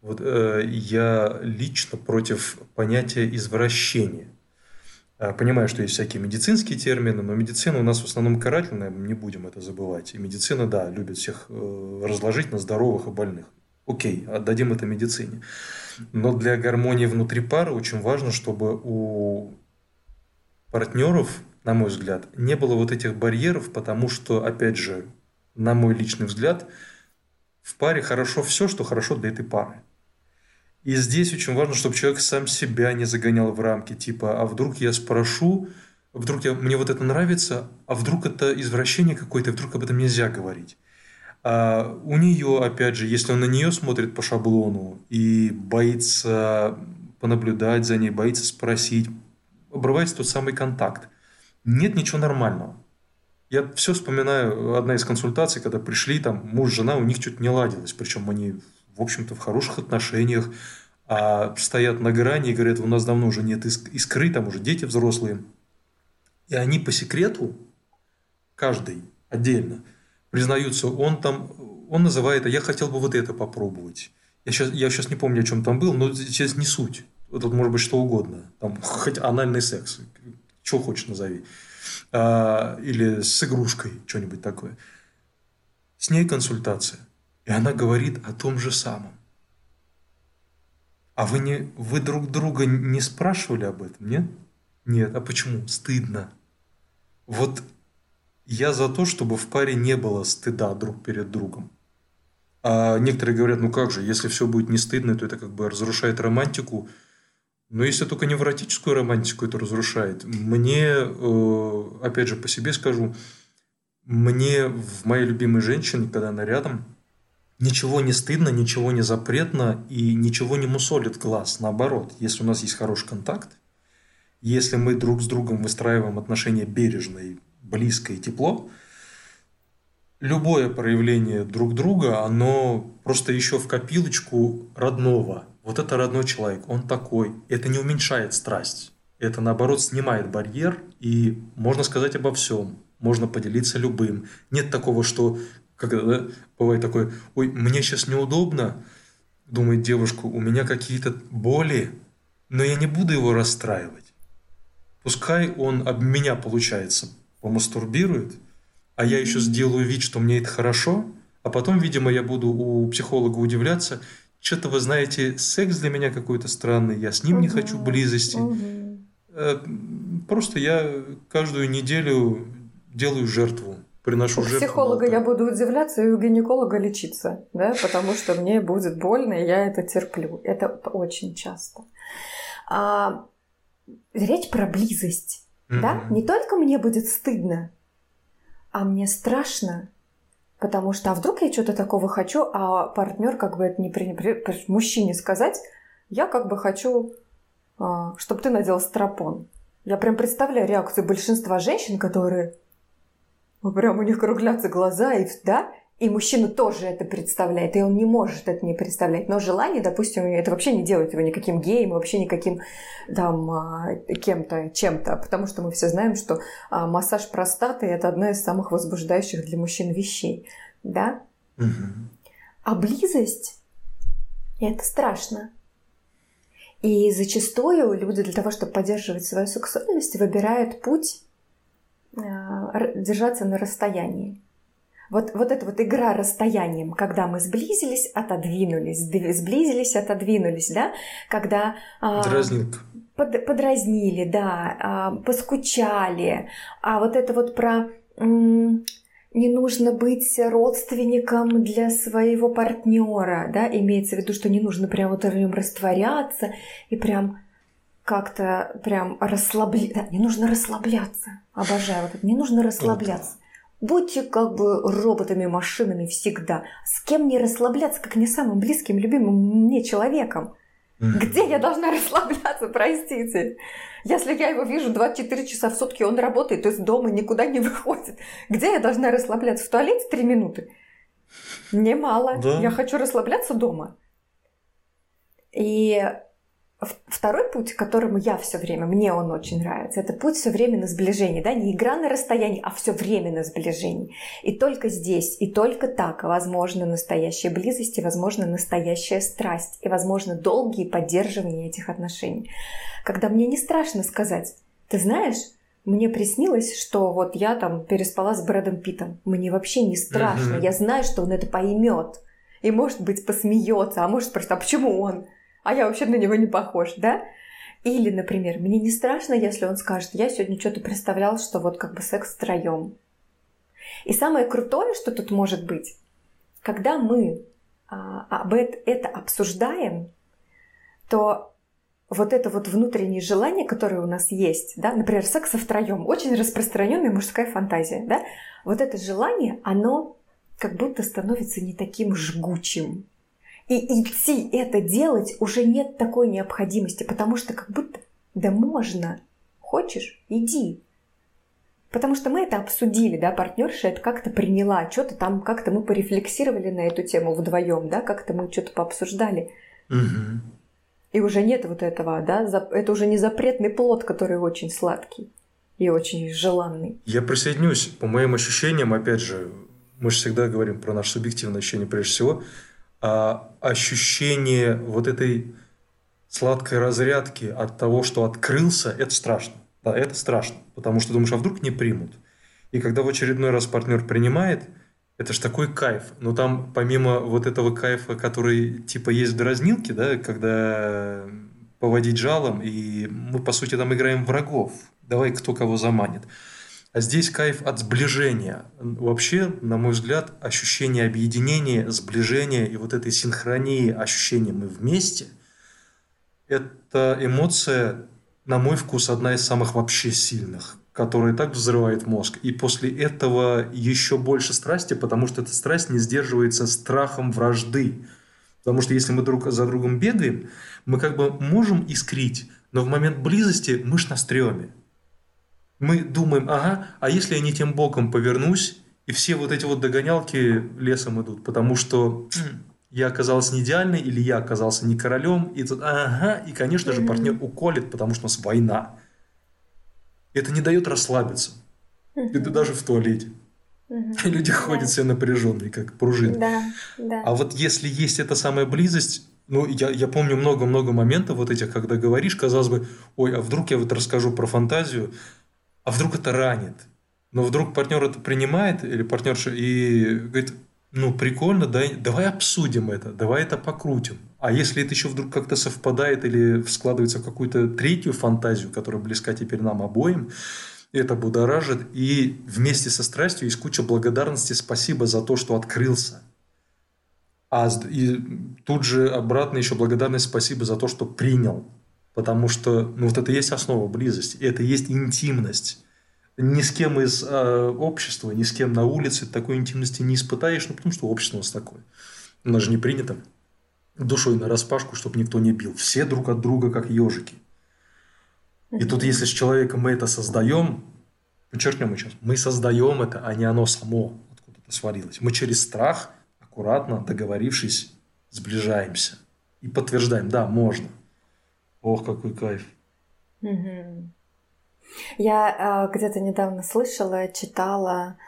Вот э, я лично против понятия извращения. Э, Понимаю, что есть всякие медицинские термины, но медицина у нас в основном карательная, не будем это забывать. И медицина, да, любит всех э, разложить на здоровых и больных. Окей, отдадим это медицине. Но для гармонии внутри пары очень важно, чтобы у партнеров, на мой взгляд, не было вот этих барьеров, потому что, опять же, на мой личный взгляд, в паре хорошо все, что хорошо для этой пары. И здесь очень важно, чтобы человек сам себя не загонял в рамки, типа, а вдруг я спрошу, вдруг я, мне вот это нравится, а вдруг это извращение какое-то, вдруг об этом нельзя говорить. А у нее, опять же, если он на нее смотрит по шаблону и боится понаблюдать за ней, боится спросить, обрывается тот самый контакт. Нет ничего нормального. Я все вспоминаю, одна из консультаций, когда пришли, там муж, жена, у них что-то не ладилось, причем они, в общем-то, в хороших отношениях, а стоят на грани и говорят, у нас давно уже нет иск- искры, там уже дети взрослые. И они по секрету, каждый отдельно, признаются, он там, он называет, а я хотел бы вот это попробовать. Я сейчас, я сейчас не помню, о чем там был, но сейчас не суть. Тут может быть что угодно. Там, хоть анальный секс, что хочешь назови. А, или с игрушкой, что-нибудь такое. С ней консультация. И она говорит о том же самом. А вы, не, вы друг друга не спрашивали об этом, нет? Нет. А почему? Стыдно. Вот я за то, чтобы в паре не было стыда друг перед другом. А некоторые говорят, ну как же, если все будет не стыдно, то это как бы разрушает романтику. Но если только не эротическую романтику это разрушает. Мне, э, опять же, по себе скажу, мне в моей любимой женщине, когда она рядом, ничего не стыдно, ничего не запретно и ничего не мусолит глаз. Наоборот, если у нас есть хороший контакт, если мы друг с другом выстраиваем отношения бережно и близко и тепло, любое проявление друг друга, оно просто еще в копилочку родного. Вот это родной человек, он такой. Это не уменьшает страсть. Это, наоборот, снимает барьер, и можно сказать обо всем. Можно поделиться любым. Нет такого, что, когда да, бывает такое, ой, мне сейчас неудобно, думает девушка, у меня какие-то боли, но я не буду его расстраивать. Пускай он об меня, получается, помастурбирует, а я еще сделаю вид, что мне это хорошо, а потом, видимо, я буду у психолога удивляться, что-то, вы знаете, секс для меня какой-то странный, я с ним не хочу близости. Э, Просто я каждую неделю делаю жертву, приношу У жертву. психолога я буду удивляться, и у гинеколога лечиться, да, потому что мне будет больно, и я это терплю. Это очень часто. А, речь про близость, да? Мгм. Не только мне будет стыдно, а мне страшно, потому что а вдруг я что-то такого хочу, а партнер как бы это не при, при- мужчине сказать, я как бы хочу, чтобы ты надел стропон. Я прям представляю реакцию большинства женщин, которые ну, прям у них круглятся глаза, и, да, и мужчина тоже это представляет, и он не может это не представлять. Но желание, допустим, это вообще не делает его никаким геем, вообще никаким там а, кем-то, чем-то, потому что мы все знаем, что а, массаж простаты – это одна из самых возбуждающих для мужчин вещей, да? А близость – это страшно. И зачастую люди для того, чтобы поддерживать свою сексуальность, выбирают путь р- держаться на расстоянии. Вот, вот эта вот игра расстоянием, когда мы сблизились, отодвинулись, дви- сблизились, отодвинулись, да, когда а, Дразнилка. под- подразнили, да, а, поскучали, а вот это вот про не нужно быть родственником для своего партнера, да, имеется в виду, что не нужно прям вот в нем растворяться и прям как-то прям расслабляться, да, не нужно расслабляться, обожаю вот это, не нужно расслабляться. Будьте как бы роботами, машинами всегда. С кем не расслабляться, как не самым близким, любимым мне человеком. Где я должна расслабляться, простите? Если я его вижу 24 часа в сутки, он работает, то есть дома никуда не выходит. Где я должна расслабляться? В туалете 3 минуты? Немало. Да. Я хочу расслабляться дома. И Второй путь, которому я все время, мне он очень нравится, это путь все время на сближение, да, не игра на расстоянии, а все время на сближении. И только здесь, и только так возможно настоящая близость, и возможно настоящая страсть, и возможно долгие поддерживания этих отношений. Когда мне не страшно сказать, ты знаешь, мне приснилось, что вот я там переспала с Брэдом Питом. Мне вообще не страшно. Я знаю, что он это поймет. И, может быть, посмеется, а может спросить, а почему он? А я вообще на него не похож, да? Или, например, мне не страшно, если он скажет, я сегодня что-то представлял, что вот как бы секс втроем. И самое крутое, что тут может быть, когда мы а, об это, это обсуждаем, то вот это вот внутреннее желание, которое у нас есть, да, например, секса втроем, очень распространенная мужская фантазия, да, вот это желание, оно как будто становится не таким жгучим, и идти это делать уже нет такой необходимости, потому что как будто, да можно, хочешь, иди. Потому что мы это обсудили, да, партнерша это как-то приняла, что-то там, как-то мы порефлексировали на эту тему вдвоем, да, как-то мы что-то пообсуждали. Угу. И уже нет вот этого, да, это уже не запретный плод, который очень сладкий и очень желанный. Я присоединюсь, по моим ощущениям, опять же, мы же всегда говорим про наше субъективное ощущение прежде всего, а ощущение вот этой сладкой разрядки от того, что открылся, это страшно. Да, это страшно, потому что думаешь, а вдруг не примут. И когда в очередной раз партнер принимает, это же такой кайф. Но там помимо вот этого кайфа, который типа есть в дразнилке, да, когда поводить жалом, и мы, по сути, там играем врагов. Давай кто кого заманит. А здесь кайф от сближения. Вообще, на мой взгляд, ощущение объединения, сближения и вот этой синхронии ощущения «мы вместе» – это эмоция, на мой вкус, одна из самых вообще сильных, которая так взрывает мозг. И после этого еще больше страсти, потому что эта страсть не сдерживается страхом вражды. Потому что если мы друг за другом бегаем, мы как бы можем искрить, но в момент близости мы ж на стреме мы думаем, ага, а если я не тем боком повернусь, и все вот эти вот догонялки лесом идут, потому что я оказался не идеальный, или я оказался не королем, и тут, ага, и, конечно же, партнер уколет, потому что у нас война. Это не дает расслабиться. И ты даже в туалете. Люди ходят все напряженные, как пружины. Да, да. А вот если есть эта самая близость, ну, я, я помню много-много моментов вот этих, когда говоришь, казалось бы, ой, а вдруг я вот расскажу про фантазию, а вдруг это ранит? Но вдруг партнер это принимает или партнерша и говорит, ну прикольно, дай, давай обсудим это, давай это покрутим. А если это еще вдруг как-то совпадает или складывается в какую-то третью фантазию, которая близка теперь нам обоим, это будоражит. И вместе со страстью есть куча благодарности, спасибо за то, что открылся. А и тут же обратно еще благодарность, спасибо за то, что принял. Потому что ну, вот это и есть основа близости, это и есть интимность. Ни с кем из э, общества, ни с кем на улице такой интимности не испытаешь, ну потому что общество у нас такое. У нас же не принято душой на распашку, чтобы никто не бил. Все друг от друга как ежики. И тут, если с человеком мы это создаем, подчеркнем сейчас, мы создаем это, а не оно само откуда-то сварилось. Мы через страх, аккуратно договорившись, сближаемся и подтверждаем, да, можно. Ох, какой кайф. Я э, где-то недавно слышала, читала,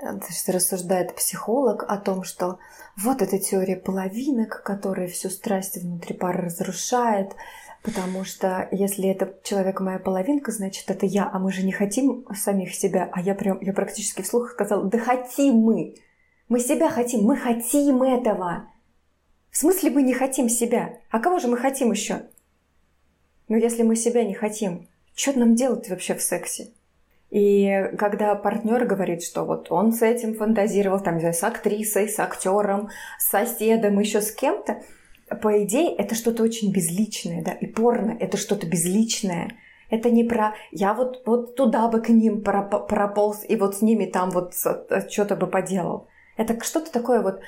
значит, рассуждает психолог о том, что вот эта теория половинок, которая всю страсть внутри пары разрушает, потому что если это человек моя половинка, значит это я, а мы же не хотим самих себя, а я прям, я практически вслух сказала, да хотим мы, мы себя хотим, мы хотим этого. В смысле мы не хотим себя? А кого же мы хотим еще? Ну, если мы себя не хотим, что нам делать вообще в сексе? И когда партнер говорит, что вот он с этим фантазировал, там, не знаю, с актрисой, с актером, с соседом, еще с кем-то, по идее, это что-то очень безличное, да, и порно – это что-то безличное. Это не про «я вот, вот туда бы к ним прополз, и вот с ними там вот что-то бы поделал». Это что-то такое вот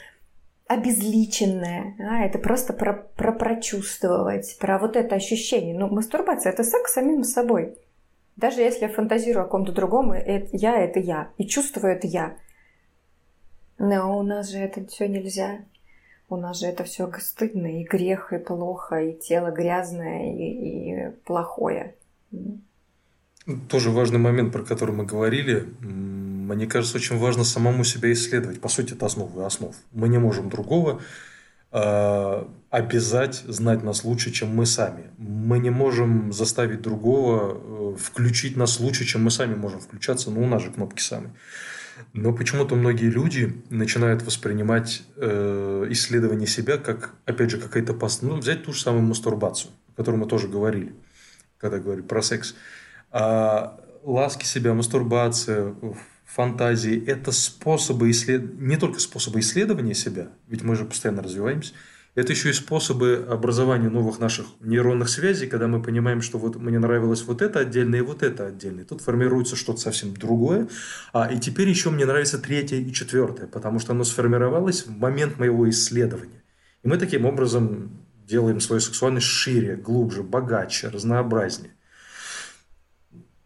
обезличенное, а, это просто про, про прочувствовать, про вот это ощущение. Ну, мастурбация – это секс самим собой. Даже если я фантазирую о ком-то другом, это, я – это я, и чувствую – это я. Но у нас же это все нельзя. У нас же это все стыдно, и грех, и плохо, и тело грязное, и, и плохое. Тоже важный момент, про который мы говорили. Мне кажется, очень важно самому себя исследовать. По сути, это основа и основ. Мы не можем другого э, обязать знать нас лучше, чем мы сами. Мы не можем заставить другого э, включить нас лучше, чем мы сами можем включаться. Ну, у нас же кнопки самые. Но почему-то многие люди начинают воспринимать э, исследование себя как, опять же, какая-то пост... Ну, взять ту же самую мастурбацию, о которой мы тоже говорили, когда говорили про секс. А ласки себя, мастурбация, фантазии – это способы исслед... не только способы исследования себя, ведь мы же постоянно развиваемся, это еще и способы образования новых наших нейронных связей, когда мы понимаем, что вот мне нравилось вот это отдельно и вот это отдельно. И тут формируется что-то совсем другое. А, и теперь еще мне нравится третье и четвертое, потому что оно сформировалось в момент моего исследования. И мы таким образом делаем свою сексуальность шире, глубже, богаче, разнообразнее.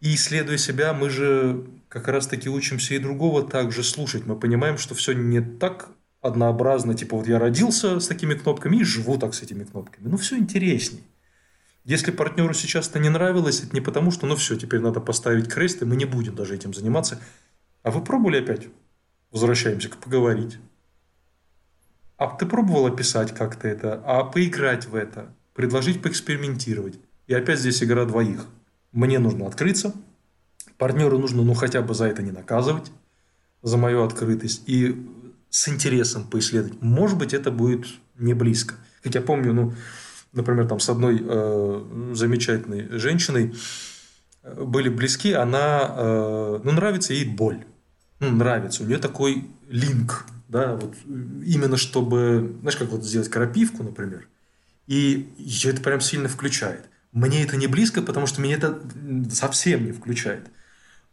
И исследуя себя, мы же как раз-таки учимся и другого также слушать. Мы понимаем, что все не так однообразно, типа вот я родился с такими кнопками и живу так с этими кнопками. Ну, все интересней. Если партнеру сейчас это не нравилось, это не потому, что ну все, теперь надо поставить крест, и мы не будем даже этим заниматься. А вы пробовали опять? Возвращаемся к поговорить. А ты пробовал описать как-то это? А поиграть в это? Предложить поэкспериментировать? И опять здесь игра двоих. Мне нужно открыться. Партнеру нужно ну хотя бы за это не наказывать, за мою открытость. И с интересом поисследовать. Может быть, это будет не близко. Как я помню, ну, например, там с одной э, замечательной женщиной э, были близки, она, э, ну, нравится ей боль. Ну, нравится. У нее такой линк, да, вот именно чтобы, знаешь, как вот сделать крапивку, например, и ее это прям сильно включает. Мне это не близко, потому что меня это совсем не включает.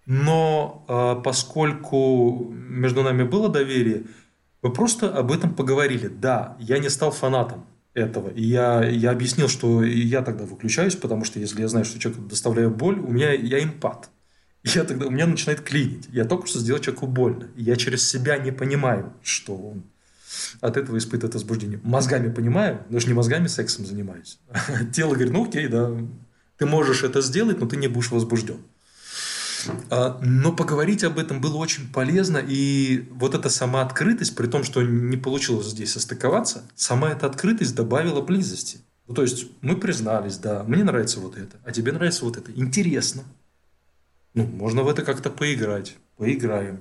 Но э, поскольку между нами было доверие, вы просто об этом поговорили. Да, я не стал фанатом этого. И я, я объяснил, что я тогда выключаюсь, потому что если я знаю, что человеку доставляю боль, у меня я эмпат. Я тогда, у меня начинает клинить. Я только что сделал человеку больно. Я через себя не понимаю, что он от этого испытывает возбуждение. Мозгами понимаю, но же не мозгами сексом занимаюсь. Тело говорит, ну окей, да, ты можешь это сделать, но ты не будешь возбужден. А, но поговорить об этом было очень полезно, и вот эта сама открытость, при том, что не получилось здесь состыковаться, сама эта открытость добавила близости. Ну, то есть мы признались, да, мне нравится вот это, а тебе нравится вот это. Интересно. Ну, можно в это как-то поиграть. Поиграем.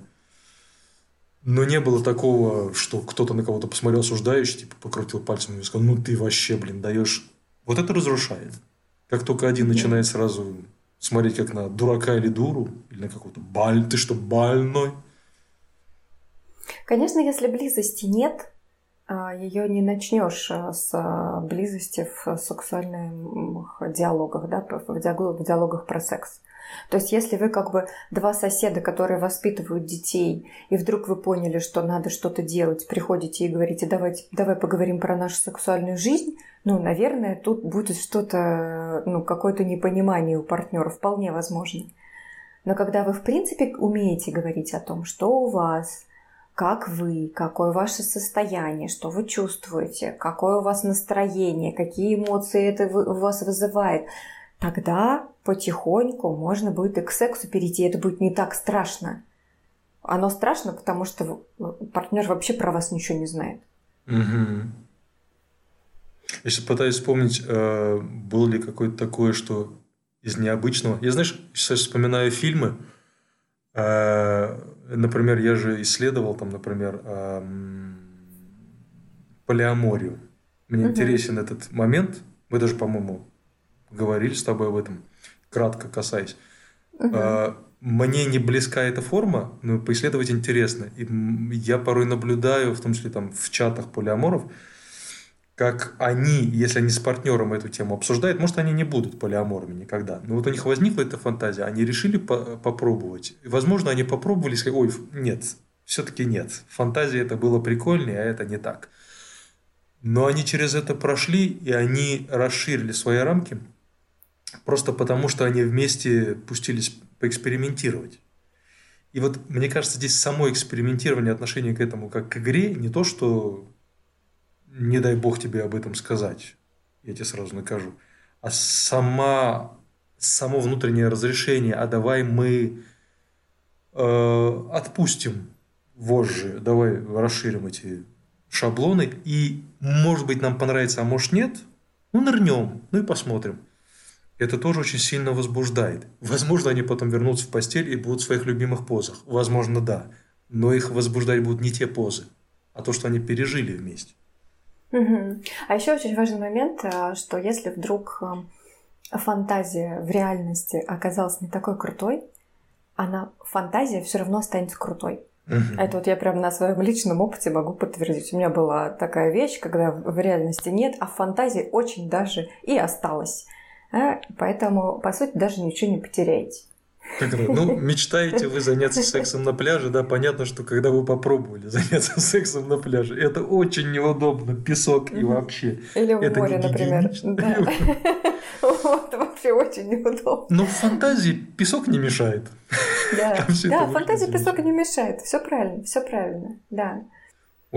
Но не было такого, что кто-то на кого-то посмотрел осуждающий, типа покрутил пальцем и сказал, ну ты вообще, блин, даешь. Вот это разрушает. Как только один начинает сразу смотреть как на дурака или дуру, или на какого-то баль, ты что, больной? Конечно, если близости нет, а, ее не начнешь а, с а, близости в сексуальных диалогах, да, в диалогах про секс. То есть, если вы как бы два соседа, которые воспитывают детей, и вдруг вы поняли, что надо что-то делать, приходите и говорите, давайте, давай поговорим про нашу сексуальную жизнь, ну, наверное, тут будет что-то, ну, какое-то непонимание у партнера, вполне возможно. Но когда вы, в принципе, умеете говорить о том, что у вас, как вы, какое ваше состояние, что вы чувствуете, какое у вас настроение, какие эмоции это у вас вызывает, тогда потихоньку можно будет и к сексу перейти. Это будет не так страшно. Оно страшно, потому что партнер вообще про вас ничего не знает. Угу. Я сейчас пытаюсь вспомнить, э, было ли какое-то такое, что из необычного. Я, знаешь, сейчас вспоминаю фильмы. Э, например, я же исследовал там, например, э, полиаморию. Мне угу. интересен этот момент. Мы даже, по-моему, говорили с тобой об этом, кратко касаясь. Угу. Мне не близка эта форма, но поисследовать интересно. И я порой наблюдаю, в том числе там в чатах полиаморов, как они, если они с партнером эту тему обсуждают, может, они не будут полиаморами никогда. Но вот у них возникла эта фантазия, они решили по попробовать. Возможно, они попробовали и сказали, ой, нет, все-таки нет. Фантазия это было прикольнее, а это не так. Но они через это прошли, и они расширили свои рамки, просто потому что они вместе пустились поэкспериментировать. И вот мне кажется, здесь само экспериментирование отношение к этому как к игре, не то, что не дай бог тебе об этом сказать, я тебе сразу накажу, а сама, само внутреннее разрешение, а давай мы э, отпустим вожжи, давай расширим эти шаблоны, и может быть нам понравится, а может нет, ну нырнем, ну и посмотрим это тоже очень сильно возбуждает. Возможно, они потом вернутся в постель и будут в своих любимых позах. Возможно, да. Но их возбуждать будут не те позы, а то, что они пережили вместе. Угу. А еще очень важный момент, э, что если вдруг э, фантазия в реальности оказалась не такой крутой, она фантазия все равно останется крутой. Угу. Это вот я прям на своем личном опыте могу подтвердить. У меня была такая вещь, когда в реальности нет, а в фантазии очень даже и осталось. А, поэтому, по сути, даже ничего не потеряете. Как это? Ну, мечтаете вы заняться сексом на пляже, да, понятно, что когда вы попробовали заняться сексом на пляже, это очень неудобно, песок и вообще. Или в это море, например. Да. Вот, вообще очень неудобно. Но в фантазии песок не мешает. Да, да фантазии песок не мешает. Все правильно, все правильно, да.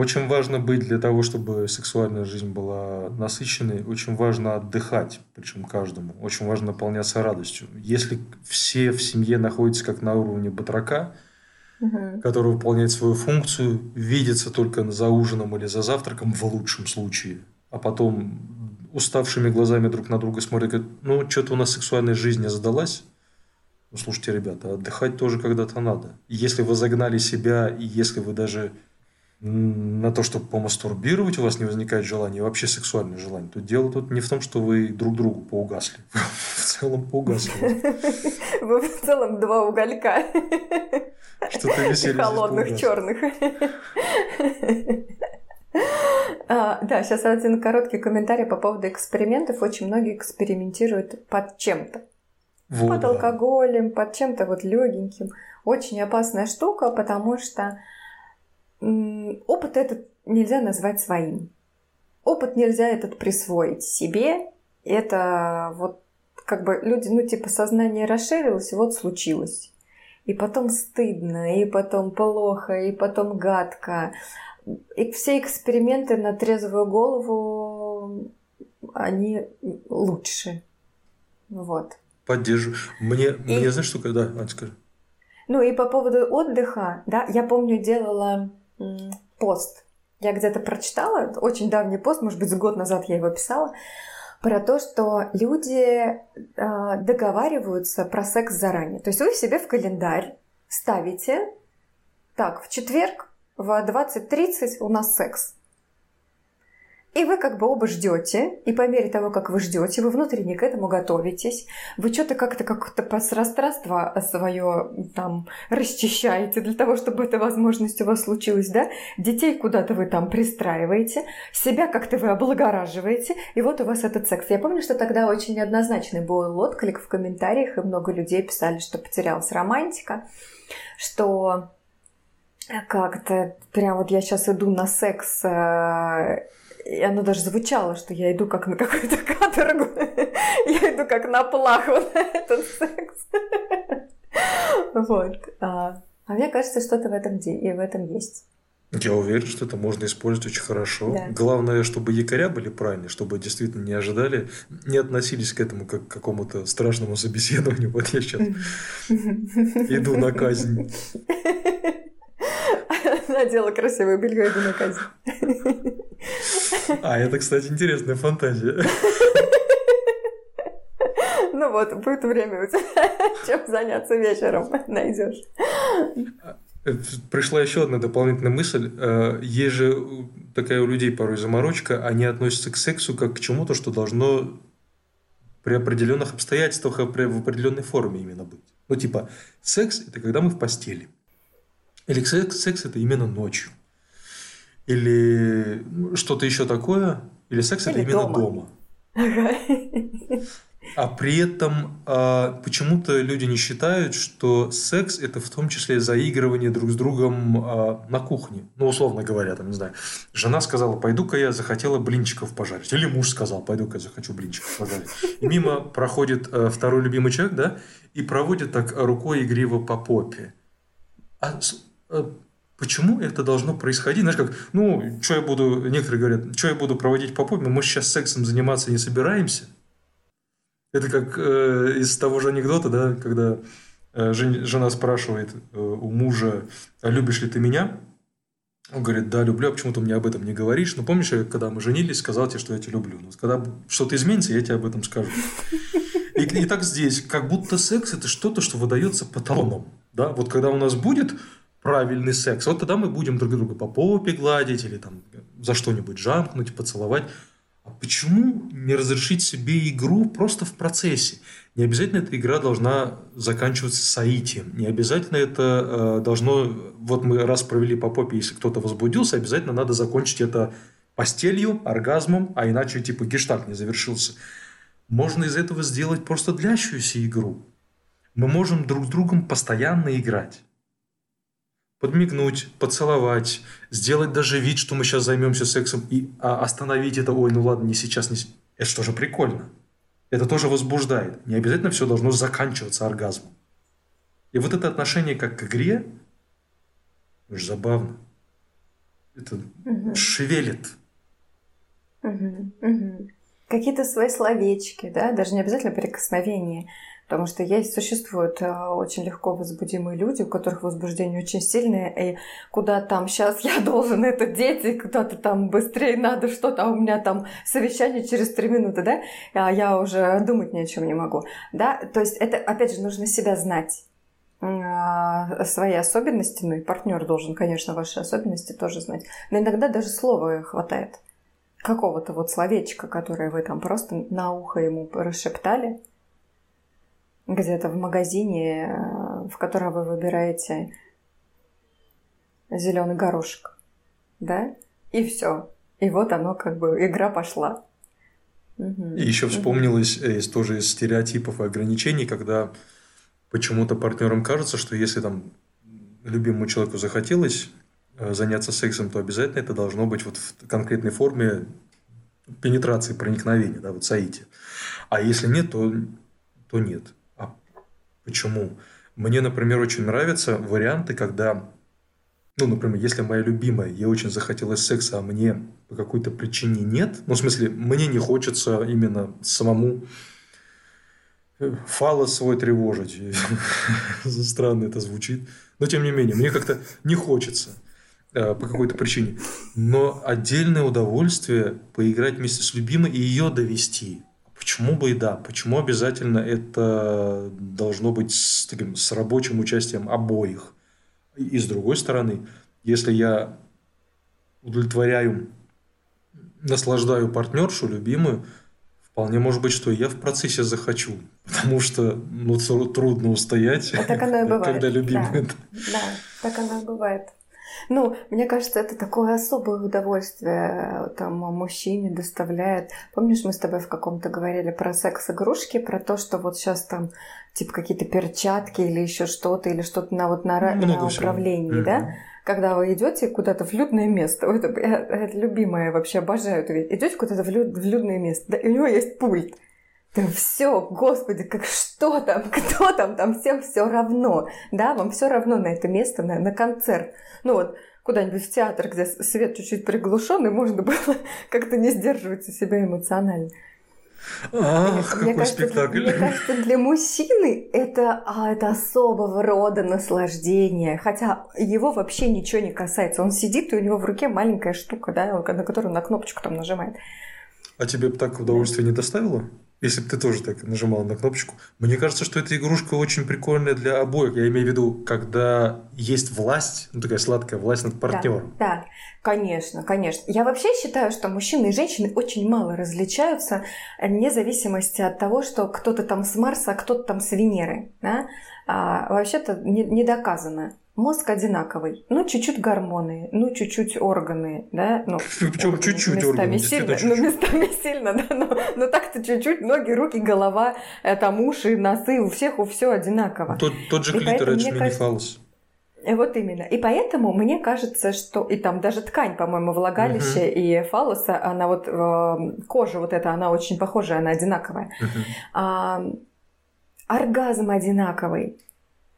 Очень важно быть для того, чтобы сексуальная жизнь была насыщенной, очень важно отдыхать, причем каждому. Очень важно наполняться радостью. Если все в семье находятся как на уровне батрака, угу. который выполняет свою функцию, видится только за ужином или за завтраком в лучшем случае, а потом уставшими глазами друг на друга смотрят, говорят, ну, что-то у нас сексуальная жизнь не задалась. Ну, слушайте, ребята, отдыхать тоже когда-то надо. Если вы загнали себя, и если вы даже на то, чтобы помастурбировать, у вас не возникает желания, вообще сексуальное желание, то дело тут не в том, что вы друг другу поугасли. В целом поугасли. Вы в целом два уголька. Что-то веселье Холодных, черных. А, да, сейчас один короткий комментарий по поводу экспериментов. Очень многие экспериментируют под чем-то. Вот, под алкоголем, под чем-то вот легеньким. Очень опасная штука, потому что опыт этот нельзя назвать своим. Опыт нельзя этот присвоить себе. Это вот как бы люди, ну типа сознание расширилось, и вот случилось. И потом стыдно, и потом плохо, и потом гадко. И все эксперименты на трезвую голову, они лучше. Вот. Поддерживаю. Мне, и... мне знаешь, что когда... Ань, скажи. Ну и по поводу отдыха, да, я помню, делала пост. Я где-то прочитала, очень давний пост, может быть, год назад я его писала, про то, что люди э, договариваются про секс заранее. То есть вы себе в календарь ставите, так, в четверг в 20.30 у нас секс. И вы как бы оба ждете, и по мере того, как вы ждете, вы внутренне к этому готовитесь, вы что-то как-то как-то пространство свое там расчищаете для того, чтобы эта возможность у вас случилась, да? Детей куда-то вы там пристраиваете, себя как-то вы облагораживаете, и вот у вас этот секс. Я помню, что тогда очень неоднозначный был отклик в комментариях, и много людей писали, что потерялась романтика, что как-то прям вот я сейчас иду на секс э, и оно даже звучало, что я иду как на какую-то каторгу, я иду как на плаху на этот секс. Вот. А, а мне кажется, что-то в этом, и в этом есть. Я уверен, что это можно использовать очень хорошо. Да. Главное, чтобы якоря были правильные, чтобы действительно не ожидали, не относились к этому как к какому-то страшному собеседованию. Вот я сейчас иду на казнь. Надела красивое белье, иду на казнь. А, это, кстати, интересная фантазия. Ну вот, будет время у тебя, чем заняться вечером, найдешь. Пришла еще одна дополнительная мысль. Э, есть же такая у людей порой заморочка, они относятся к сексу как к чему-то, что должно при определенных обстоятельствах, в определенной форме именно быть. Ну, типа, секс – это когда мы в постели. Или секс, секс – это именно ночью или что-то еще такое, или секс или это именно дома. дома. А при этом а, почему-то люди не считают, что секс это в том числе заигрывание друг с другом а, на кухне. Ну, условно говоря, там, не знаю, жена сказала, пойду-ка я захотела блинчиков пожарить. Или муж сказал, пойду-ка я захочу блинчиков пожарить. И мимо проходит а, второй любимый человек, да, и проводит так рукой игриво по попе. А, а почему это должно происходить? Знаешь, как, ну, что я буду, некоторые говорят, что я буду проводить по попе, мы сейчас сексом заниматься не собираемся – это как э, из того же анекдота, да, когда э, жена спрашивает э, у мужа, а любишь ли ты меня? Он говорит, да, люблю, а почему ты мне об этом не говоришь? Ну, помнишь, когда мы женились, сказал тебе, что я тебя люблю. Ну, когда что-то изменится, я тебе об этом скажу. И, и так здесь, как будто секс – это что-то, что выдается по талонам. Да? Вот когда у нас будет правильный секс, вот тогда мы будем друг друга по попе гладить или там за что-нибудь жамкнуть, поцеловать. А почему не разрешить себе игру просто в процессе? Не обязательно эта игра должна заканчиваться соитием. Не обязательно это э, должно... Вот мы раз провели по попе, если кто-то возбудился, обязательно надо закончить это постелью, оргазмом, а иначе типа гештальт не завершился. Можно из этого сделать просто длящуюся игру. Мы можем друг с другом постоянно играть подмигнуть, поцеловать, сделать даже вид, что мы сейчас займемся сексом, и а, остановить это, ой, ну ладно, не сейчас, не Это что же прикольно. Это тоже возбуждает. Не обязательно все должно заканчиваться оргазмом. И вот это отношение как к игре, уж забавно. Это угу. шевелит. Угу, угу. Какие-то свои словечки, да, даже не обязательно прикосновения. Потому что есть, существуют э, очень легко возбудимые люди, у которых возбуждение очень сильное, и куда там сейчас я должен это деть, и куда-то там быстрее надо что-то, а у меня там совещание через три минуты, да, а я уже думать ни о чем не могу, да, то есть это, опять же, нужно себя знать а, свои особенности, ну и партнер должен, конечно, ваши особенности тоже знать. Но иногда даже слова хватает. Какого-то вот словечка, которое вы там просто на ухо ему расшептали, где-то в магазине, э, в котором вы выбираете зеленый горошек, да, и все. И вот оно как бы игра пошла. И еще вспомнилось угу. из тоже из стереотипов и ограничений, когда почему-то партнерам кажется, что если там любимому человеку захотелось э, заняться сексом, то обязательно это должно быть вот в конкретной форме пенетрации, проникновения, да, вот саити. А если нет, то, то нет. Почему? Мне, например, очень нравятся варианты, когда, ну, например, если моя любимая, ей очень захотелось секса, а мне по какой-то причине нет, ну, в смысле, мне не хочется именно самому э, фалос свой тревожить. Странно это звучит. Но, тем не менее, мне как-то не хочется э, по какой-то причине. Но отдельное удовольствие поиграть вместе с любимой и ее довести. Почему бы и да? Почему обязательно это должно быть с, таким, с рабочим участием обоих? И с другой стороны, если я удовлетворяю, наслаждаю партнершу, любимую, вполне может быть, что я в процессе захочу. Потому что ну, трудно устоять, а так оно и бывает. когда любимый. Да, да, так оно и бывает. Ну, мне кажется, это такое особое удовольствие э, там мужчине доставляет. Помнишь, мы с тобой в каком-то говорили про секс-игрушки, про то, что вот сейчас там типа какие-то перчатки или еще что-то, или что-то на вот на, на управлении, да? Когда вы идете куда-то в людное место, это, это любимое вообще обожаю это идете куда-то в, люд, в людное место, да, и у него есть пульт. Да все, господи, как что там, кто там, там всем все равно, да, вам все равно на это место, на, на концерт. Ну вот, куда-нибудь в театр, где свет чуть-чуть приглушенный, можно было как-то не сдерживать себя эмоционально. Ах, мне, какой кажется, спектакль. Для, мне кажется, для мужчины это, а, это особого рода наслаждение. Хотя его вообще ничего не касается. Он сидит, и у него в руке маленькая штука, да, на которую на кнопочку там нажимает. А тебе так удовольствие не доставило? Если бы ты тоже так нажимал на кнопочку. Мне кажется, что эта игрушка очень прикольная для обоих. Я имею в виду, когда есть власть, ну такая сладкая власть над партнером. Да, да, конечно, конечно. Я вообще считаю, что мужчины и женщины очень мало различаются, вне зависимости от того, что кто-то там с Марса, а кто-то там с Венеры. Да? А, вообще-то не, не доказано. Мозг одинаковый, ну чуть-чуть гормоны, ну чуть-чуть органы, да, ну причем чуть-чуть местами органы, сильно, ну чуть-чуть. местами сильно, да, но, но так-то чуть-чуть ноги, руки, голова, э, там уши, носы, у всех у все одинаково. Тот, тот же клитор, это кажется-. И Вот именно. И поэтому мне кажется, что и там даже ткань, по-моему, влагалища и фалоса, она вот э, кожа вот эта, она очень похожая, она одинаковая. Мгм. А, оргазм одинаковый,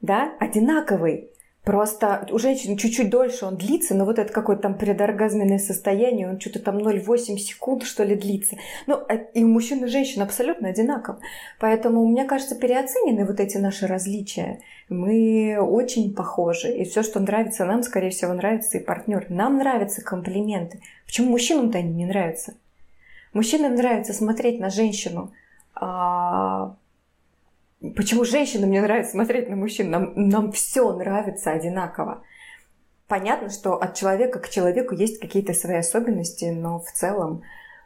да, одинаковый. Просто у женщин чуть-чуть дольше он длится, но вот это какое-то там предоргазменное состояние, он что-то там 0,8 секунд, что ли, длится. Ну, а- и у мужчин и женщин абсолютно одинаково. Поэтому, мне кажется, переоценены вот эти наши различия. Мы очень похожи. И все, что нравится нам, скорее всего, нравится и партнер. Нам нравятся комплименты. Почему мужчинам-то они не нравятся? Мужчинам нравится смотреть на женщину. а, Почему женщинам не нравится смотреть на мужчин? Нам, нам все нравится одинаково. Понятно, что от человека к человеку есть какие-то свои особенности, но в целом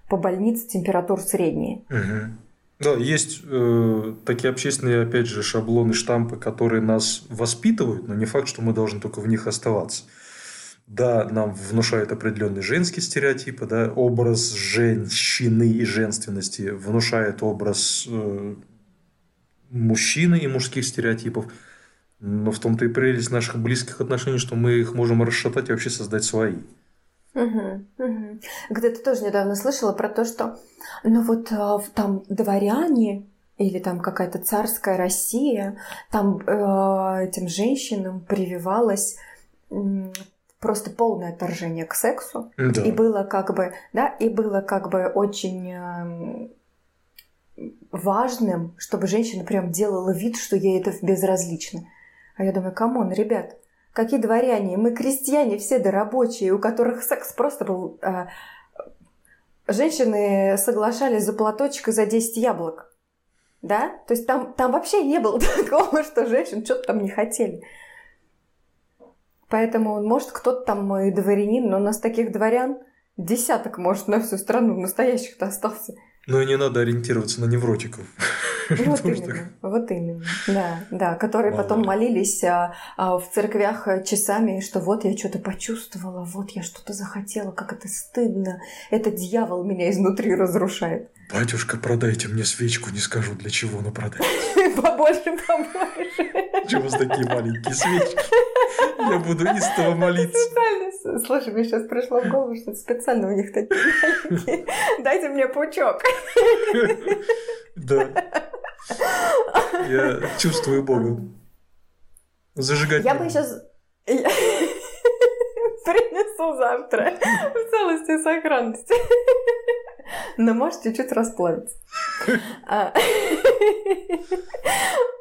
по больнице температур средние. Мгм. Да, есть э, такие общественные, опять же, шаблоны, штампы, которые нас воспитывают, но не факт, что мы должны только в них оставаться. Да, нам внушают определенные женские стереотипы, да, образ женщины и женственности внушает образ э, мужчины и мужских стереотипов. Но в том-то и прелесть наших близких отношений, что мы их можем расшатать и вообще создать свои. Мгм, мгм. Где-то тоже недавно слышала про то, что ну вот в- там дворяне или там какая-то царская Россия, там э, этим женщинам прививалось просто полное отторжение к сексу. Да. И было как бы, да, и было как бы очень эм, важным, чтобы женщина прям делала вид, что ей это безразлично. А я думаю, come on, ребят, какие дворяне, мы крестьяне все да рабочие, у которых секс просто был... э, женщины соглашались за платочек и за 10 яблок. Да? То есть там, там вообще не было такого, что женщин что-то там не хотели. Поэтому, может, кто-то там и дворянин, но у нас таких дворян десяток, может, на всю страну настоящих-то остался. Но и не надо ориентироваться на невротиков. Вот именно, вот именно, да, да, которые потом ли. молились а, а, в церквях а, часами, что вот я что-то почувствовала, вот я что-то захотела, как это стыдно, это дьявол меня изнутри разрушает. Батюшка, продайте мне свечку, не скажу для чего, но продайте. Побольше, побольше. Чего у вас такие маленькие свечки? Я буду истово молиться. Специально, слушай, мне сейчас пришло в голову, что специально у них такие маленькие. Дайте мне пучок. Да. Я чувствую Бога. Зажигать. Я бы сейчас... Принесу завтра в целости и сохранности. Но может чуть-чуть расплавиться. А.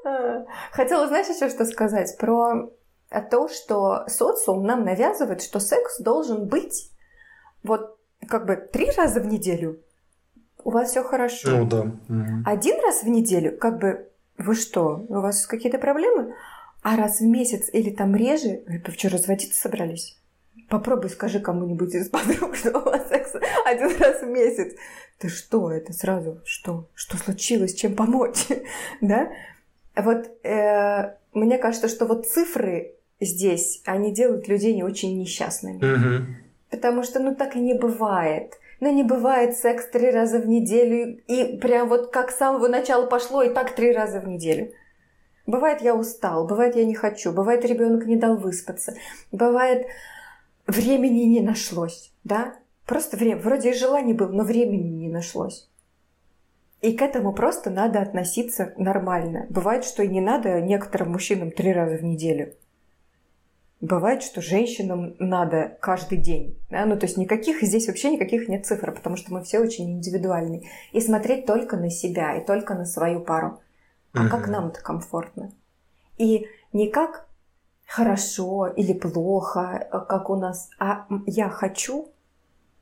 А. Хотела, знаешь, еще что сказать? Про то, что социум нам навязывает, что секс должен быть вот как бы три раза в неделю. У вас все хорошо. Ну да. Один раз в неделю, как бы, вы что, у вас какие-то проблемы? А раз в месяц или там реже, вы что, разводиться собрались? Попробуй скажи кому-нибудь из подруг, что у вас секс один раз в месяц. Ты что, это сразу, что? Что случилось, чем помочь? да? Вот э, мне кажется, что вот цифры здесь, они делают людей не очень несчастными. Потому что, ну, так и не бывает. Ну, не бывает секс три раза в неделю, и прям вот как с самого начала пошло, и так три раза в неделю. Бывает, я устал, бывает, я не хочу, бывает, ребенок не дал выспаться, бывает, времени не нашлось, да? Просто время, вроде и желание было, но времени не нашлось. И к этому просто надо относиться нормально. Бывает, что и не надо некоторым мужчинам три раза в неделю. Бывает, что женщинам надо каждый день. Да? Ну, то есть никаких здесь вообще никаких нет цифр, потому что мы все очень индивидуальны. И смотреть только на себя, и только на свою пару. А как Мгм. нам-то комфортно? И не как хорошо или плохо, а как у нас, а я хочу,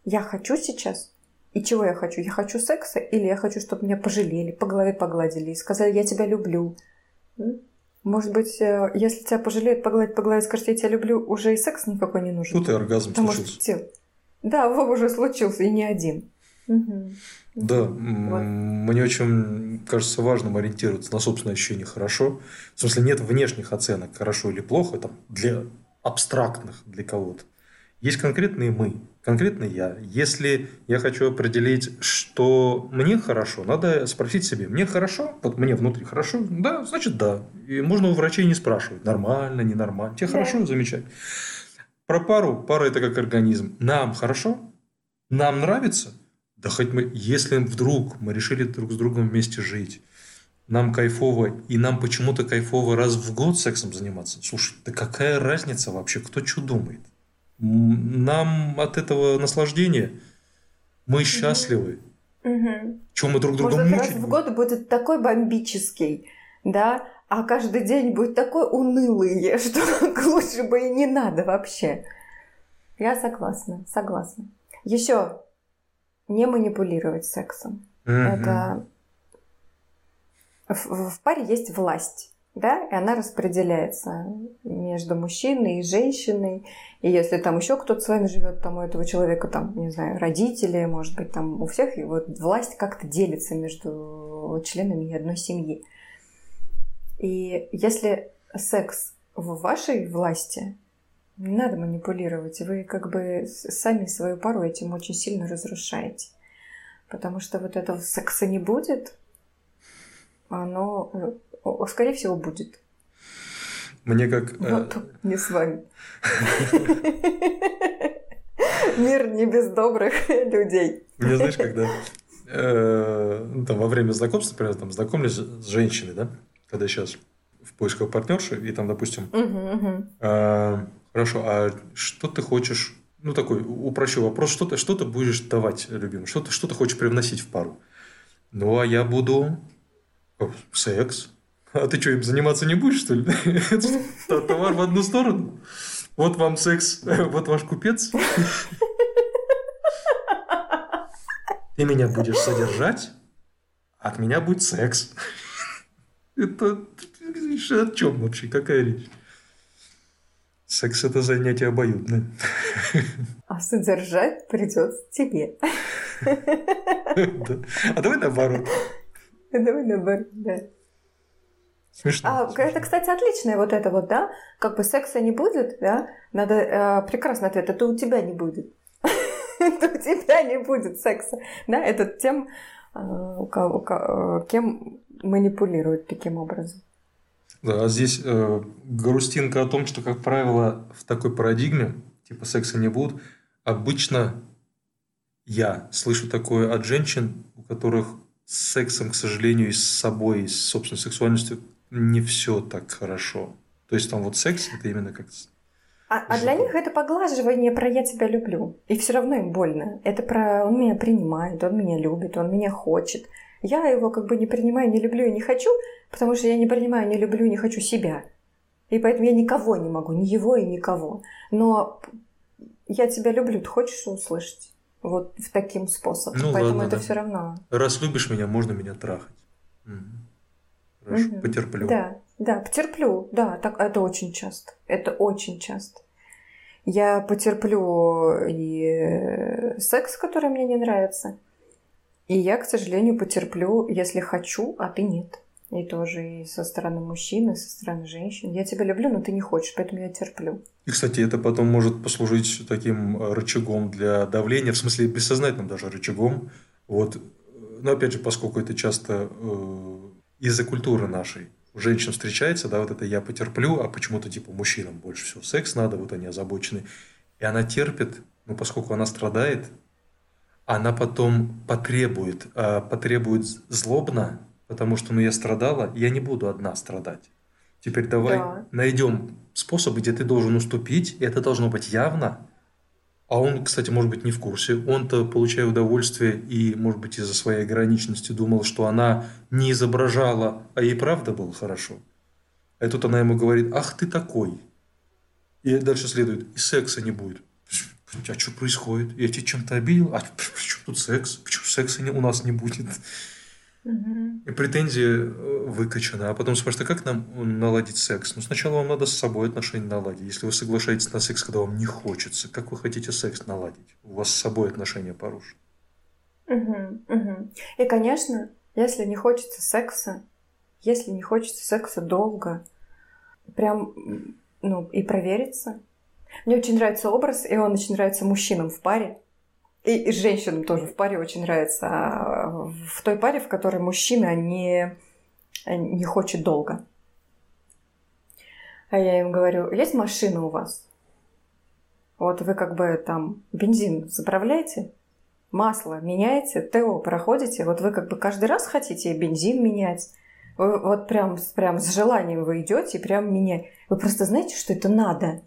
я хочу сейчас. И чего я хочу? Я хочу секса или я хочу, чтобы меня пожалели, по голове погладили и сказали, я тебя люблю. Может быть, э, если тебя пожалеют, погладят по голове, скажут, я тебя люблю, уже и секс никакой не нужен. Тут и оргазм Потому что случился. тел- Да, уже случился, и не один. Мгм. Да, Вот. мне очень кажется важным ориентироваться на собственное ощущение хорошо. В смысле, нет внешних оценок, хорошо или плохо, там, для абстрактных для кого-то. Есть конкретные мы, конкретно я. Если я хочу определить, что мне хорошо, надо спросить себе, мне хорошо? Вот мне внутри хорошо? Да, значит да. И можно у врачей не спрашивать, нормально, ненормально. Тебе да. хорошо, замечательно. Про пару. Пара – это как организм. Нам хорошо? Нам нравится? Да хоть мы, если вдруг мы решили друг с другом вместе жить, нам кайфово, и нам почему-то кайфово раз в год сексом заниматься. Слушай, да какая разница вообще, кто что думает? Нам от этого наслаждения мы счастливы. Угу. Чем мы друг друга мучить? раз в год будет такой бомбический, да, а каждый день будет такой унылый, что лучше бы и не надо вообще. Я согласна, согласна. Еще не манипулировать сексом. Угу. Это в, в паре есть власть да, и она распределяется между мужчиной и женщиной. И если там еще кто-то с вами живет, там у этого человека, там, не знаю, родители, может быть, там у всех, и вот власть как-то делится между членами одной семьи. И если секс в вашей власти, не надо манипулировать, вы как бы сами свою пару этим очень сильно разрушаете. Потому что вот этого секса не будет, оно э, скорее всего, будет. Мне как... Вот, э... не с вами. Мир не без добрых людей. Мне, знаешь, когда э, ну, там, во время знакомства, например, там, знакомлюсь с женщиной, да, когда сейчас в поисках партнерши, и там, допустим, э, хорошо, а что ты хочешь, ну, такой упрощу вопрос, что ты, что ты будешь давать любимому, что ты, что ты хочешь привносить в пару? Ну, а я буду секс, а ты что, им заниматься не будешь, что ли? Товар в одну сторону. Вот вам секс, вот ваш купец. Ты меня будешь содержать, от меня будет секс. Это о чем вообще? Какая речь? Секс – это занятие обоюдное. А содержать придется тебе. А давай наоборот. Давай наоборот, да. Смешно. А, смешно. это, кстати, отличное вот это вот, да? Как бы секса не будет, да? Надо э, прекрасный ответ. Это у тебя не будет. Это у тебя не будет секса. Да, это тем, э, э, кем манипулируют таким образом. Да, а здесь э, грустинка о том, что, как правило, в такой парадигме, типа секса не будет, обычно я слышу такое от женщин, у которых с сексом, к сожалению, и с собой, и с собственной сексуальностью не все так хорошо. То есть там вот секс это именно как а, а для них это поглаживание про я тебя люблю. И все равно им больно. Это про он меня принимает, он меня любит, он меня хочет. Я его как бы не принимаю, не люблю и не хочу, потому что я не принимаю, не люблю не хочу себя. И поэтому я никого не могу, ни его и никого. Но я тебя люблю, ты хочешь услышать? Вот в таким способом. Ну, Поэтому ладно, это да. все равно. Раз любишь меня, можно меня трахать. Угу. Хорошо, угу. потерплю. Да, да, потерплю. Да, так это очень часто. Это очень часто. Я потерплю и секс, который мне не нравится. И я, к сожалению, потерплю, если хочу, а ты нет. И тоже и со стороны мужчин, и со стороны женщин. Я тебя люблю, но ты не хочешь, поэтому я терплю. И, кстати, это потом может послужить таким э, рычагом для давления, в смысле бессознательным даже рычагом. Вот. Но опять же, поскольку это часто э, из-за культуры нашей. Женщин встречается, да, вот это я потерплю, а почему-то типа мужчинам больше всего секс надо, вот они озабочены. И она терпит, но поскольку она страдает, она потом потребует, э, потребует злобно, потому что ну я страдала, я не буду одна страдать. Теперь давай да. найдем способ, где ты должен уступить, и это должно быть явно, а он, кстати, может быть, не в курсе. Он-то, получая удовольствие и, может быть, из-за своей ограниченности думал, что она не изображала, а ей правда было хорошо. И тут она ему говорит, ах ты такой. И дальше следует, и секса не будет. А что происходит? Я тебя чем-то обидел? А почему тут секс? Почему секса у нас не будет? И претензии э, выкачаны. А потом спрашивают, а как нам наладить секс? Ну, сначала вам надо с собой отношения наладить. Если вы соглашаетесь на секс, когда вам не хочется, как вы хотите секс наладить? У вас с собой отношения порушены. Угу, угу. И, конечно, если не хочется секса, если не хочется секса долго, прям, ну, и провериться, Мне очень нравится образ, и он очень нравится мужчинам в паре. И, и женщинам тоже в паре очень нравится. А в той паре, в которой мужчина не, не хочет долго. А я им говорю, есть машина у вас? Вот вы как бы там бензин заправляете, масло меняете, ТО проходите, вот вы как бы каждый раз хотите бензин менять, вы вот прям, прям с желанием вы идете прям менять. Вы просто знаете, что это надо.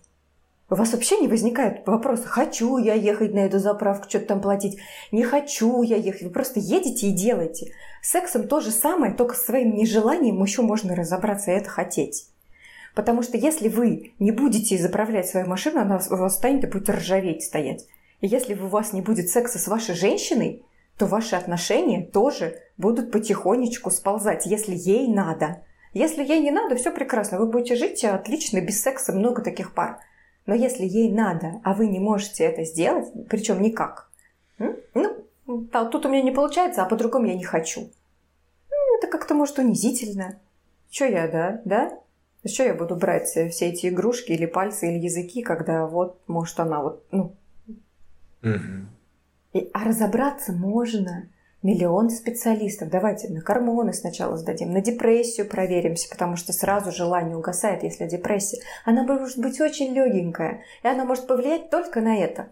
У вас вообще не возникает вопроса, хочу я ехать на эту заправку, что-то там платить, не хочу я ехать. Вы просто едете и делаете. С сексом то же самое, только своим нежеланием еще можно разобраться и это хотеть. Потому что если вы не будете заправлять свою машину, она у вас станет и будет ржаветь стоять. И если у вас не будет секса с вашей женщиной, то ваши отношения тоже будут потихонечку сползать, если ей надо. Если ей не надо, все прекрасно, вы будете жить отлично, без секса, много таких пар. Но если ей надо, а вы не можете это сделать, причем никак, ну, тут у меня не получается, а по-другому я не хочу. Ну, это как-то может унизительно. Че я, да, да? Что я буду брать все эти игрушки или пальцы, или языки, когда вот, может, она вот, ну. Угу. И, а разобраться можно миллион специалистов. Давайте на гормоны сначала сдадим, на депрессию проверимся, потому что сразу желание угасает, если депрессия. Она может быть очень легенькая, и она может повлиять только на это.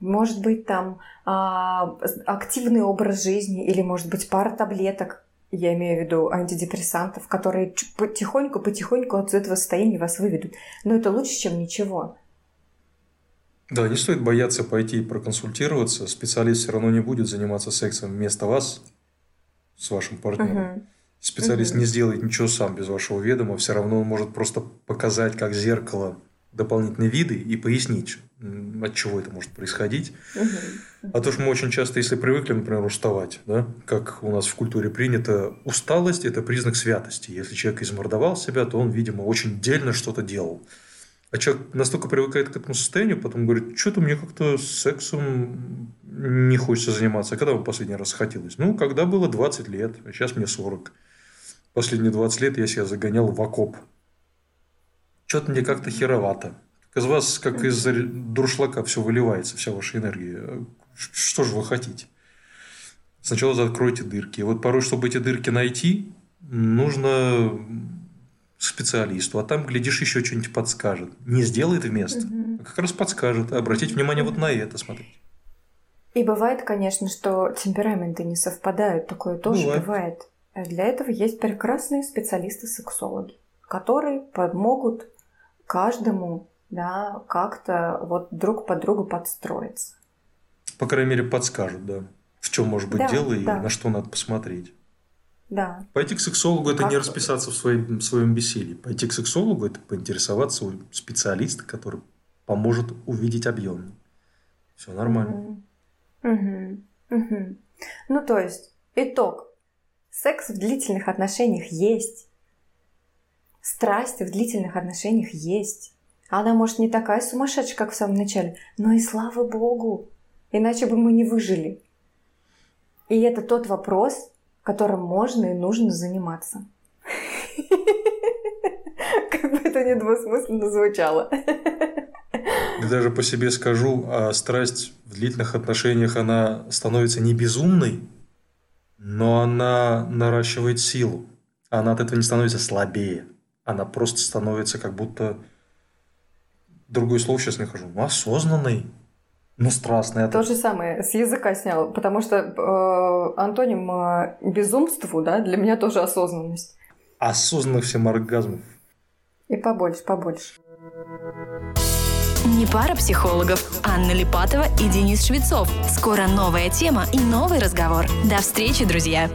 Может быть там а, активный образ жизни, или может быть пара таблеток, я имею в виду антидепрессантов, которые потихоньку-потихоньку от этого состояния вас выведут. Но это лучше, чем ничего. Да, не стоит бояться пойти и проконсультироваться. Специалист все равно не будет заниматься сексом вместо вас с вашим партнером. Угу. Специалист угу. не сделает ничего сам без вашего ведома. Все равно он может просто показать как зеркало дополнительные виды и пояснить, от чего это может происходить. Угу. А то, что мы очень часто, если привыкли, например, уставать, да, как у нас в культуре принято, усталость – это признак святости. Если человек измордовал себя, то он, видимо, очень дельно что-то делал. А человек настолько привыкает к этому состоянию, потом говорит, что-то мне как-то сексом не хочется заниматься. А когда вам последний раз хотелось? Ну, когда было 20 лет, а сейчас мне 40. Последние 20 лет я себя загонял в окоп. Что-то мне как-то херовато. Из вас, как из дуршлака, все выливается, вся ваша энергия. Что же вы хотите? Сначала закройте дырки. И вот порой, чтобы эти дырки найти, нужно специалисту, а там, глядишь, еще что-нибудь подскажет. Не сделает вместо, угу. а как раз подскажет. Обратите внимание вот на это, смотрите. И бывает, конечно, что темпераменты не совпадают, такое тоже бывает. бывает. А для этого есть прекрасные специалисты-сексологи, которые помогут каждому да, как-то вот друг под другу подстроиться. По крайней мере, подскажут, да, в чем может быть да, дело и да. на что надо посмотреть. Да. Пойти к сексологу – это как... не расписаться в своем, в своем бессилии. Пойти к сексологу – это поинтересоваться у специалиста, который поможет увидеть объем. Все нормально. Угу. Угу. Ну, то есть, итог. Секс в длительных отношениях есть. Страсть в длительных отношениях есть. Она, может, не такая сумасшедшая, как в самом начале, но и слава богу. Иначе бы мы не выжили. И это тот вопрос, которым можно и нужно заниматься. Как бы это недвусмысленно звучало. Даже по себе скажу, а страсть в длительных отношениях, она становится не безумной, но она наращивает силу. Она от этого не становится слабее. Она просто становится как будто... Другое слово сейчас не хожу. Ну, осознанной. Ну, страстная. То же самое, с языка снял, потому что э, антоним э, безумству, да, для меня тоже осознанность. Осознанных всем оргазмов. И побольше, побольше. Не пара психологов. Анна Липатова и Денис Швецов. Скоро новая тема и новый разговор. До встречи, друзья!